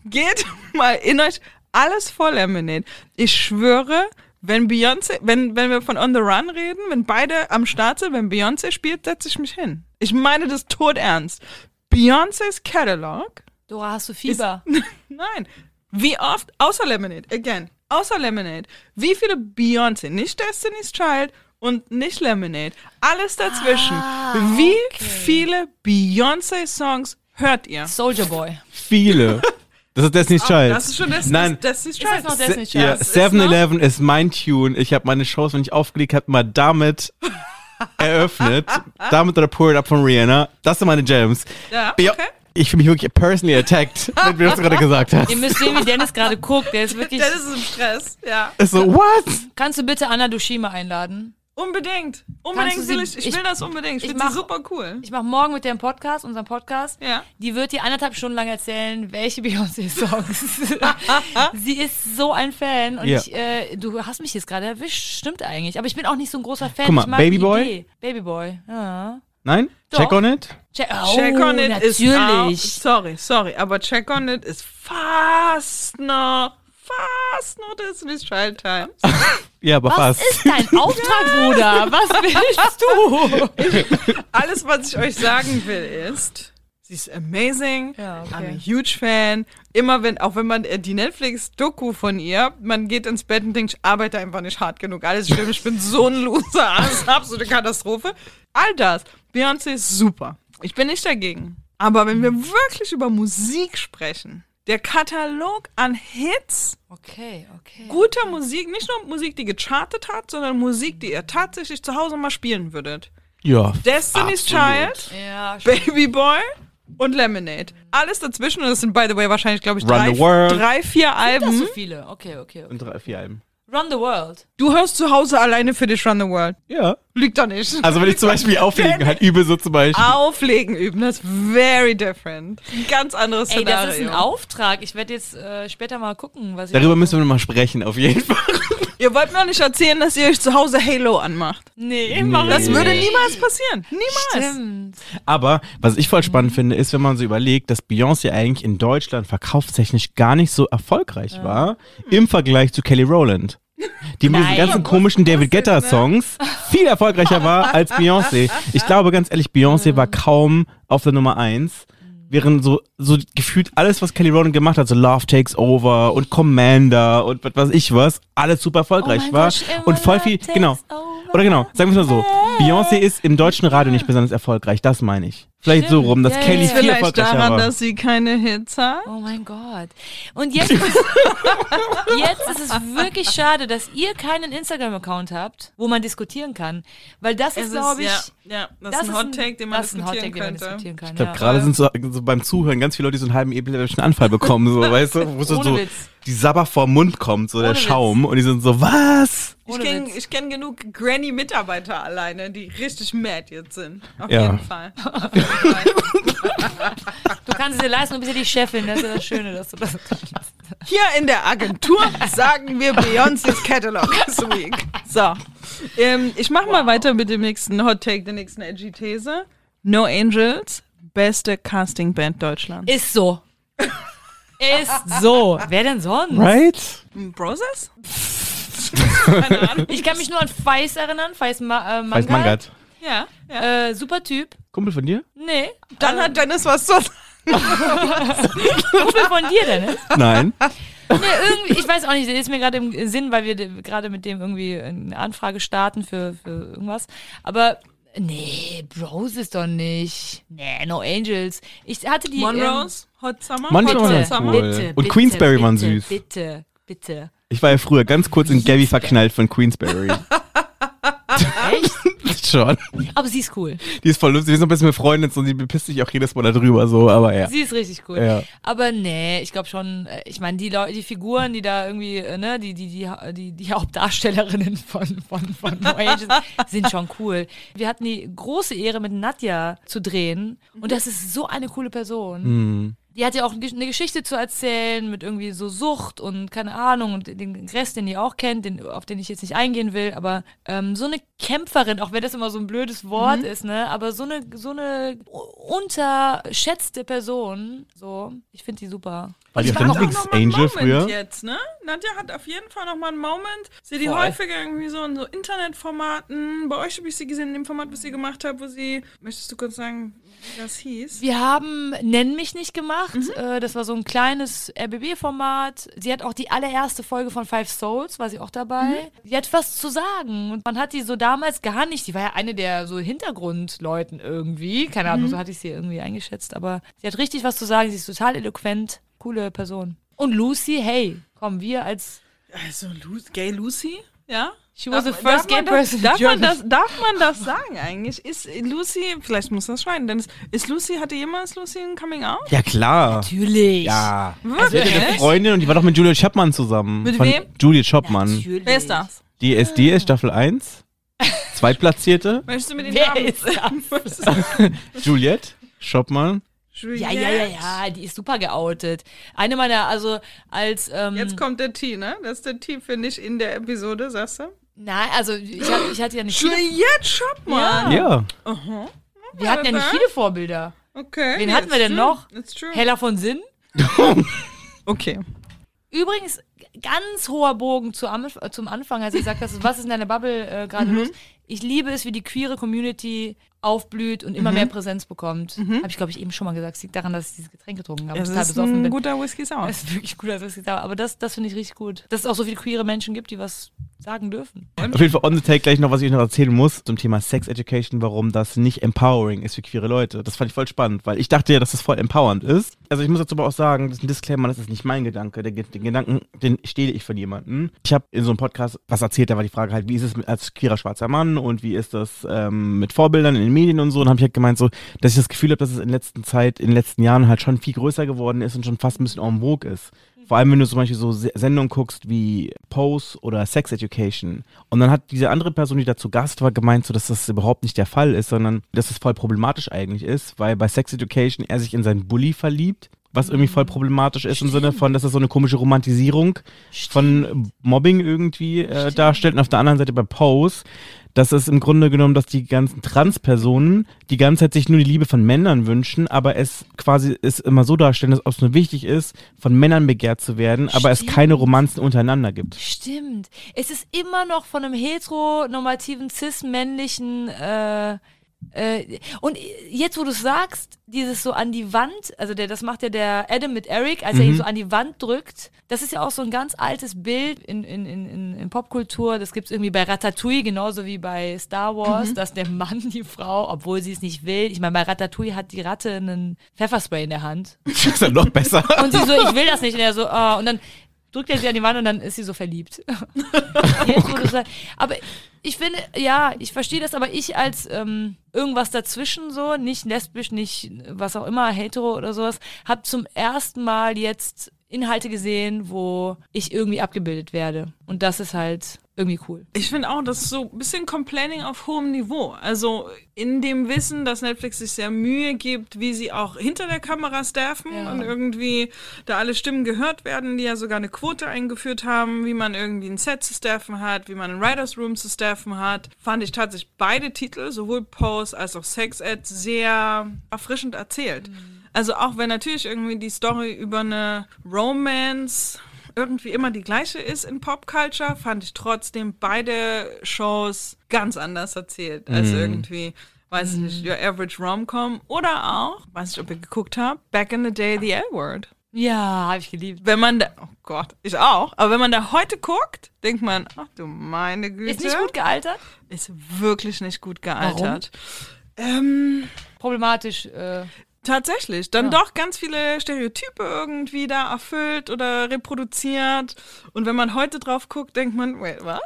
Geht mal in euch alles voll Lemonade. Ich schwöre, wenn Beyoncé, wenn, wenn wir von On the Run reden, wenn beide am Start sind, wenn Beyoncé spielt, setze ich mich hin. Ich meine das todernst. Beyoncés Catalog, Dora, hast du Fieber? nein, wie oft, außer Lemonade, again, außer Lemonade, wie viele Beyoncé, nicht Destiny's Child und nicht Lemonade, alles dazwischen, wie viele Beyoncé-Songs hört ihr? Soldier Boy. Viele. Das ist Destiny's Child. Das ist schon Destiny's, Nein. Destiny's Ist das Child. noch Destiny's Se- ja, Child? 7-Eleven ist mein Tune. Ich habe meine Shows, wenn ich aufgelegt habe, mal damit eröffnet. damit oder Pour It Up von Rihanna. Das sind meine Jams. Ja, okay. Ich fühle mich wirklich personally attacked, wenn du das gerade gesagt hast. Ihr müsst sehen, wie Dennis gerade guckt. Der ist wirklich. Das ist im Stress, ja. Ist so, what? Kannst du bitte Anna Dushima einladen? Unbedingt. Unbedingt sie- will ich, ich ich- will das unbedingt. Ich, ich finde super cool. Ich mache morgen mit dem Podcast, unserem Podcast. Ja. Die wird dir anderthalb Stunden lang erzählen, welche Beyoncé-Songs. Sie ist so ein Fan und Ja. ich, äh, du hast mich jetzt gerade erwischt, stimmt eigentlich. Aber ich bin auch nicht so ein großer Fan. Guck mal, ich mag Baby die Boy? Idee. Baby Boy, ja. Nein? Doch. Check on it? Check, oh, Check on it ist auch, natürlich. sorry, sorry, aber Check on it ist fast noch, fast nur Destiny's Child Times. Ja, aber Was fast. ist dein Auftrag, Bruder? Was willst du? Alles, was ich euch sagen will, ist, sie ist amazing. Ja, okay. I'm a huge fan. Immer wenn, auch wenn man äh, die Netflix-Doku von ihr, man geht ins Bett und denkt, ich arbeite einfach nicht hart genug. Alles stimmt, ich bin so ein Loser. Alles eine absolute Katastrophe. All das. Beyoncé ist super. Ich bin nicht dagegen. Aber wenn wir wirklich über Musik sprechen, der Katalog an Hits, Okay, okay. guter Musik, nicht nur Musik, die gechartet hat, sondern Musik, die ihr tatsächlich zu Hause mal spielen würdet. Ja. Destiny's absolut. Child, Ja. Baby Boy und Lemonade. Alles dazwischen, und das sind, by the way, wahrscheinlich, glaube ich, Run drei, drei, vier Das Alben. so viele. Okay, okay. okay. Und drei, vier Alben. Run the World. Du hörst zu Hause alleine für dich Run the World. Ja. Liegt doch nicht. Also wenn ich zum Beispiel auflegen halt übe, so zum Beispiel. Auflegen üben, das ist very different. Ein ganz anderes Ey, Szenario. das ist ein Auftrag. Ich werde jetzt äh, später mal gucken, was ich. Darüber müssen wir noch mal sprechen, auf jeden Fall. Ihr wollt mir auch nicht erzählen, dass ihr euch zu Hause Halo anmacht. Nee, mach Das Nee. würde niemals passieren. Niemals. Stimmt. Aber was ich voll spannend finde, ist, wenn man so überlegt, dass Beyoncé eigentlich in Deutschland verkaufstechnisch gar nicht so erfolgreich war im Vergleich zu Kelly Rowland. Die mit diesen ganzen komischen David Guetta Songs viel erfolgreicher war als Beyoncé. Ich glaube ganz ehrlich, Beyoncé war kaum auf der Nummer eins. Während so, so gefühlt alles, was Kelly Rowland gemacht hat, so Love Takes Over und Commander und was weiß ich was, alles super erfolgreich Oh war. Immer und voll viel, genau. over. Oder genau, sagen wir es mal so. Beyoncé ist im deutschen Radio nicht besonders erfolgreich, das meine ich. Vielleicht so Stimmt, rum, dass ja, Kelly ja, ja. viel Vielleicht daran, war. dass sie keine Hits hat. Oh mein Gott. Und jetzt, jetzt ist es wirklich schade, dass ihr keinen Instagram-Account habt, wo man diskutieren kann. Weil das ist, glaube ich, ja, ja, das, das ist ein Hot Take, den man diskutieren den man könnte. diskutieren kann. Ich glaube, ja. gerade sind so, so beim Zuhören ganz viele Leute, die so einen halben epileptischen Anfall bekommen, so, weißt du, wo so, so die Sabber vorm Mund kommt, so der Ohne Witz. Schaum, und die sind so, was? Ich kenne kenn genug Granny-Mitarbeiter alleine, die richtig mad jetzt sind. Auf Ja. jeden Fall. Du kannst es dir leisten, du bist ja die Chefin, das ist ja das Schöne, dass du das kannst. Hier in der Agentur sagen wir Beyoncé's Catalog this week. So, ähm, ich mache mal weiter mit dem nächsten Hot Take, der nächsten edgy These. No Angels, beste Casting-Band Deutschlands. Ist so. Ist so. Wer denn sonst? Right? Broses? Ich kann mich nur an Feis erinnern, Feis Ma äh, Mangat. Mangat. Ja. ja. Äh, super Typ. Kumpel von dir? Nee. Dann hat Dennis was zu sagen. Kumpel von dir, Dennis? Nein. Nee, irgendwie, ich weiß auch nicht, der ist mir gerade im Sinn, weil wir de- gerade mit dem irgendwie eine Anfrage starten für, für irgendwas. Aber nee, Bros ist doch nicht. Nee, no Angels. Ich hatte die. Monrose, Hot Summer. Manche Hot Summer. cool. Bitte, Und bitte, Queensberry bitte, waren süß. Bitte, bitte. Ich war ja früher ganz kurz in Gabby verknallt von Queensberry. Echt? Schon. Aber sie ist cool. Die ist voll lustig, wir sind ein bisschen befreundet und die bepisst sich auch jedes Mal darüber, so, aber ja. Sie ist richtig cool. Ja. Aber nee, ich glaube schon, äh, ich meine, die Leute, die Figuren, die da irgendwie, äh, ne, die, die, die, die, die Hauptdarstellerinnen von, von, von No Angels sind schon cool. Wir hatten die große Ehre, mit Nadja zu drehen. Und das ist so eine coole Person. Hm. Die hat ja auch eine Geschichte zu erzählen mit irgendwie so Sucht und keine Ahnung und den Rest, den ihr auch kennt, den, auf den ich jetzt nicht eingehen will, aber ähm, so eine Kämpferin, auch wenn das immer so ein blödes Wort ist, ne, aber so eine so eine unterschätzte Person, so, ich finde die super. War die auch noch mal einen Lieblingsangel Moment früher? jetzt, ne? Nadja hat auf jeden Fall noch mal einen Moment. Sie die häufiger irgendwie so in so Internetformaten. Bei euch habe ich sie gesehen in dem Format, was sie gemacht habt, wo sie. Möchtest du kurz sagen, das hieß? Wir haben Nenn mich nicht gemacht. Äh, das war so ein kleines RBB-Format. Sie hat auch die allererste Folge von Five Souls, war sie auch dabei. Sie hat was zu sagen. Und man hat die so damals gar nicht. Die war ja eine der so Hintergrundleuten irgendwie. Keine Ahnung, so hatte ich sie irgendwie eingeschätzt. Aber sie hat richtig was zu sagen. Sie ist total eloquent. Coole Person. Und Lucy, hey, komm, wir als. Also, Lu Gay Lucy? Ja? She was the Darf- first darf gay man das- person Darf man, das, darf man das sagen eigentlich? Ist Lucy, vielleicht muss das schneiden, denn ist Lucy, hatte jemals Lucy ein Coming Out? Ja, klar. Natürlich. Ja. Wirklich? Sie hatte eine Freundin und die war doch mit Juliet Chapman zusammen. Mit Von wem? Juliet Chapman. Natürlich. Wer ist das? Die SDS Staffel 1. Zweitplatzierte. Möchtest du mir den Wer Namen ist Juliette Chapman. Ja, ja, ja, ja, die ist super geoutet. Eine meiner, also als, ähm, Jetzt kommt der T, ne? Das ist der T, finde ich, in der Episode, sagst du? Nein, also ich, hab, ich hatte ja nicht viele, Juliette Chopman. Ja. wir hatten ja nicht viele Vorbilder. Okay. Wen yeah, hatten wir denn true. noch? It's true. Hella von Sinn. Okay. Übrigens, ganz hoher Bogen zu, am- äh, zum Anfang, als ich gesagt hast, was ist in deiner Bubble äh, gerade Mhm. los? Ich liebe es, wie die queere Community aufblüht und Mhm. immer mehr Präsenz bekommt. Habe ich, glaube ich, eben schon mal gesagt. Es liegt daran, dass ich dieses Getränk getrunken habe. Es total ist besoffen ein bin. guter Whisky Sour. Es ist wirklich gut, dass es da Aber das, das finde ich richtig gut. Dass es auch so viele queere Menschen gibt, die was sagen dürfen. Auf jeden Fall on the take gleich noch, was ich noch erzählen muss zum Thema Sex Education, warum das nicht empowering ist für queere Leute. Das fand ich voll spannend, weil ich dachte ja, dass das voll empowernd ist. Also ich muss dazu aber auch sagen, das ist ein Disclaimer, das ist nicht mein Gedanke. Der, den Gedanken, den stehle ich von jemandem. Ich habe in so einem Podcast was erzählt, da war die Frage halt, wie ist es mit, als queerer schwarzer Mann und wie ist das ähm, mit Vorbildern in den Medien und so. Und habe ich halt gemeint so, dass ich das Gefühl habe, dass es in letzter Zeit, in den letzten Jahren halt schon viel größer geworden ist und schon fast ein bisschen en vogue ist. Vor allem, wenn du zum Beispiel so Se- Sendungen guckst wie Pose oder Sex Education. Und dann hat diese andere Person, die da zu Gast war, gemeint, so, dass das überhaupt nicht der Fall ist, sondern dass es voll problematisch eigentlich ist, weil bei Sex Education er sich in seinen Bully verliebt, was irgendwie voll problematisch ist im Sinne von, dass es so eine komische Romantisierung von Mobbing irgendwie äh, darstellt. Und auf der anderen Seite bei Pose, dass es im Grunde genommen, dass die ganzen Transpersonen die ganze Zeit sich nur die Liebe von Männern wünschen, aber es quasi es immer so darstellen, dass es nur wichtig ist, von Männern begehrt zu werden, aber es Stimmt. keine Romanzen untereinander gibt. Stimmt. Es ist immer noch von einem heteronormativen, cis-männlichen äh, äh, und jetzt, wo du es sagst, dieses so an die Wand, also der, das macht ja der Adam mit Eric, als er ihn so an die Wand drückt, das ist ja auch so ein ganz altes Bild in, in, in, in, Popkultur. Das gibt's irgendwie bei Ratatouille, genauso wie bei Star Wars, dass der Mann die Frau, obwohl sie es nicht will, ich meine, bei Ratatouille hat die Ratte einen Pfefferspray in der Hand. Das ist ja noch besser. Und sie so, ich will das nicht. Und er so, ah, und dann drückt er sie an die Wand und dann ist sie so verliebt. Sagst- aber ich finde, ja, ich verstehe das, aber ich als ähm, irgendwas dazwischen so, nicht lesbisch, nicht was auch immer, hetero oder sowas, habe zum ersten Mal jetzt Inhalte gesehen, wo ich irgendwie abgebildet werde. Und das ist halt irgendwie cool. Ich finde auch, das ist so ein bisschen Complaining auf hohem Niveau. Also in dem Wissen, dass Netflix sich sehr Mühe gibt, wie sie auch hinter der Kamera staffen Ja. und irgendwie da alle Stimmen gehört werden, die ja sogar eine Quote eingeführt haben, wie man irgendwie ein Set zu staffen hat, wie man ein Writers Room zu staffen hat, fand ich tatsächlich beide Titel, sowohl Pose als auch Sex Ed, sehr erfrischend erzählt. Also auch wenn natürlich irgendwie die Story über eine Romance irgendwie immer die gleiche ist in Popculture, fand ich trotzdem beide Shows ganz anders erzählt als irgendwie, weiß ich nicht, Your Average Rom-Com oder auch, weiß nicht, ob ihr geguckt habt, Back in the Day, The L-Word. Ja, habe ich geliebt. Wenn man da, oh Gott, ich auch, aber wenn man da heute guckt, denkt man, ach du meine Güte. Ist nicht gut gealtert? Ist wirklich nicht gut gealtert. Ähm, Problematisch. Äh, Tatsächlich, dann doch ganz viele Stereotype irgendwie da erfüllt oder reproduziert. Und wenn man heute drauf guckt, denkt man, wait, was?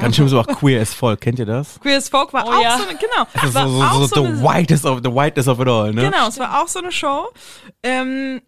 Ganz schön so auch queer as fuck. Kennt ihr das? Queer as Folk war Oh auch ja. so eine, genau. Das ist war so, so, auch so, so the whitest of the whitest of it all, ne? Genau, es war auch so eine Show. Ähm,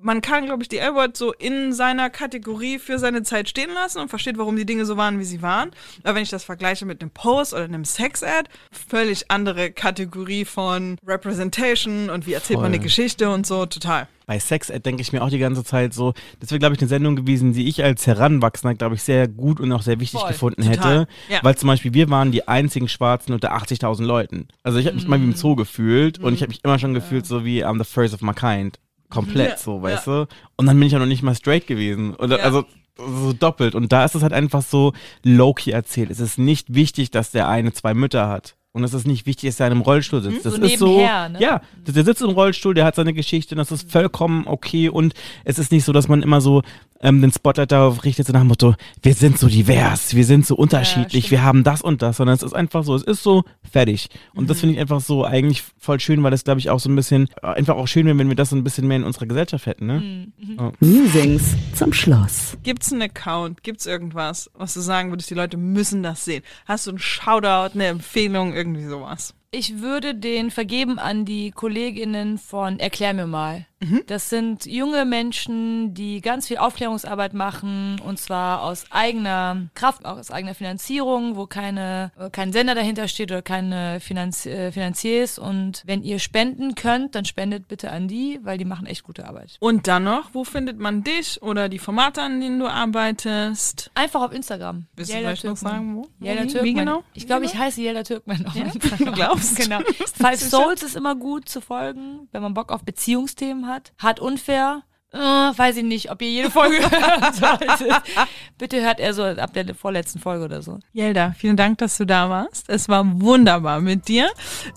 man kann, glaube ich, die L-Word so in seiner Kategorie für seine Zeit stehen lassen und versteht, warum die Dinge so waren, wie sie waren. Aber wenn ich das vergleiche mit einem Post oder einem Sex-Ad, völlig andere Kategorie von Representation und wie erzählt man Voll. eine Geschichte und so, total. Bei Sex Ed denke ich mir auch die ganze Zeit so, das wäre, glaube ich, eine Sendung gewesen, die ich als Heranwachsender, glaube ich, sehr gut und auch sehr wichtig Voll, gefunden total, hätte. ja. Weil zum Beispiel wir waren die einzigen Schwarzen unter 80.000 Leuten. Also ich habe mich mal wie im Zoo gefühlt und ich habe mich immer schon gefühlt so wie I'm the first of my kind. Komplett Ja, so, weißt du? Und dann bin ich ja noch nicht mal straight gewesen. Und Ja. also so doppelt. Und da ist es halt einfach so low-key erzählt. Es ist nicht wichtig, dass der eine zwei Mütter hat. Und es ist nicht wichtig, dass er in einem Rollstuhl sitzt. Das So ist so, ne? ja, der sitzt im Rollstuhl, der hat seine Geschichte und das ist vollkommen okay. Und es ist nicht so, dass man immer so ähm, den Spotlight darauf richtet, so nach dem Motto, wir sind so divers, wir sind so unterschiedlich, stimmt. wir haben das und das, sondern es ist einfach so, es ist so fertig. Und Mhm. das finde ich einfach so eigentlich voll schön, weil das, glaube ich, auch so ein bisschen, äh, einfach auch schön wäre, wenn wir das so ein bisschen mehr in unserer Gesellschaft hätten, ne? Mhm. Musings zum Schluss. Gibt's einen Account? Gibt's irgendwas, was du sagen würdest, die Leute müssen das sehen? Hast du einen Shoutout, eine Empfehlung, irgendwie sowas? Ich würde den vergeben an die Kolleginnen von Erklär mir mal. Das sind junge Menschen, die ganz viel Aufklärungsarbeit machen und zwar aus eigener Kraft, auch aus eigener Finanzierung, wo keine, äh, kein Sender dahinter steht oder keine Finanz äh, Finanziers. Und wenn ihr spenden könnt, dann spendet bitte an die, weil die machen echt gute Arbeit. Und dann noch, wo findet man dich oder die Formate, an denen du arbeitest? Einfach auf Instagram. Willst du Yelda vielleicht noch Türkman. sagen, wo? Yelda Wie- Türkman. Wie genau? Ich glaube, ich heiße Yelda Türkman auf Instagram. Du glaubst? Genau. Five Souls ist immer gut zu folgen, wenn man Bock auf Beziehungsthemen hat. Hart unfair Äh, weiß ich nicht, ob ihr jede Folge hören solltet. Bitte hört er so ab der vorletzten Folge oder so. Jelda, vielen Dank, dass du da warst. Es war wunderbar mit dir.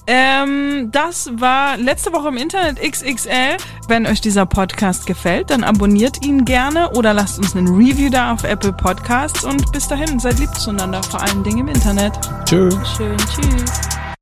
Ähm, das war letzte Woche im Internet XXL. Wenn euch dieser Podcast gefällt, dann abonniert ihn gerne oder lasst uns einen Review da auf Apple Podcasts und bis dahin, seid lieb zueinander, vor allen Dingen im Internet. Tschüss. Schön, tschüss.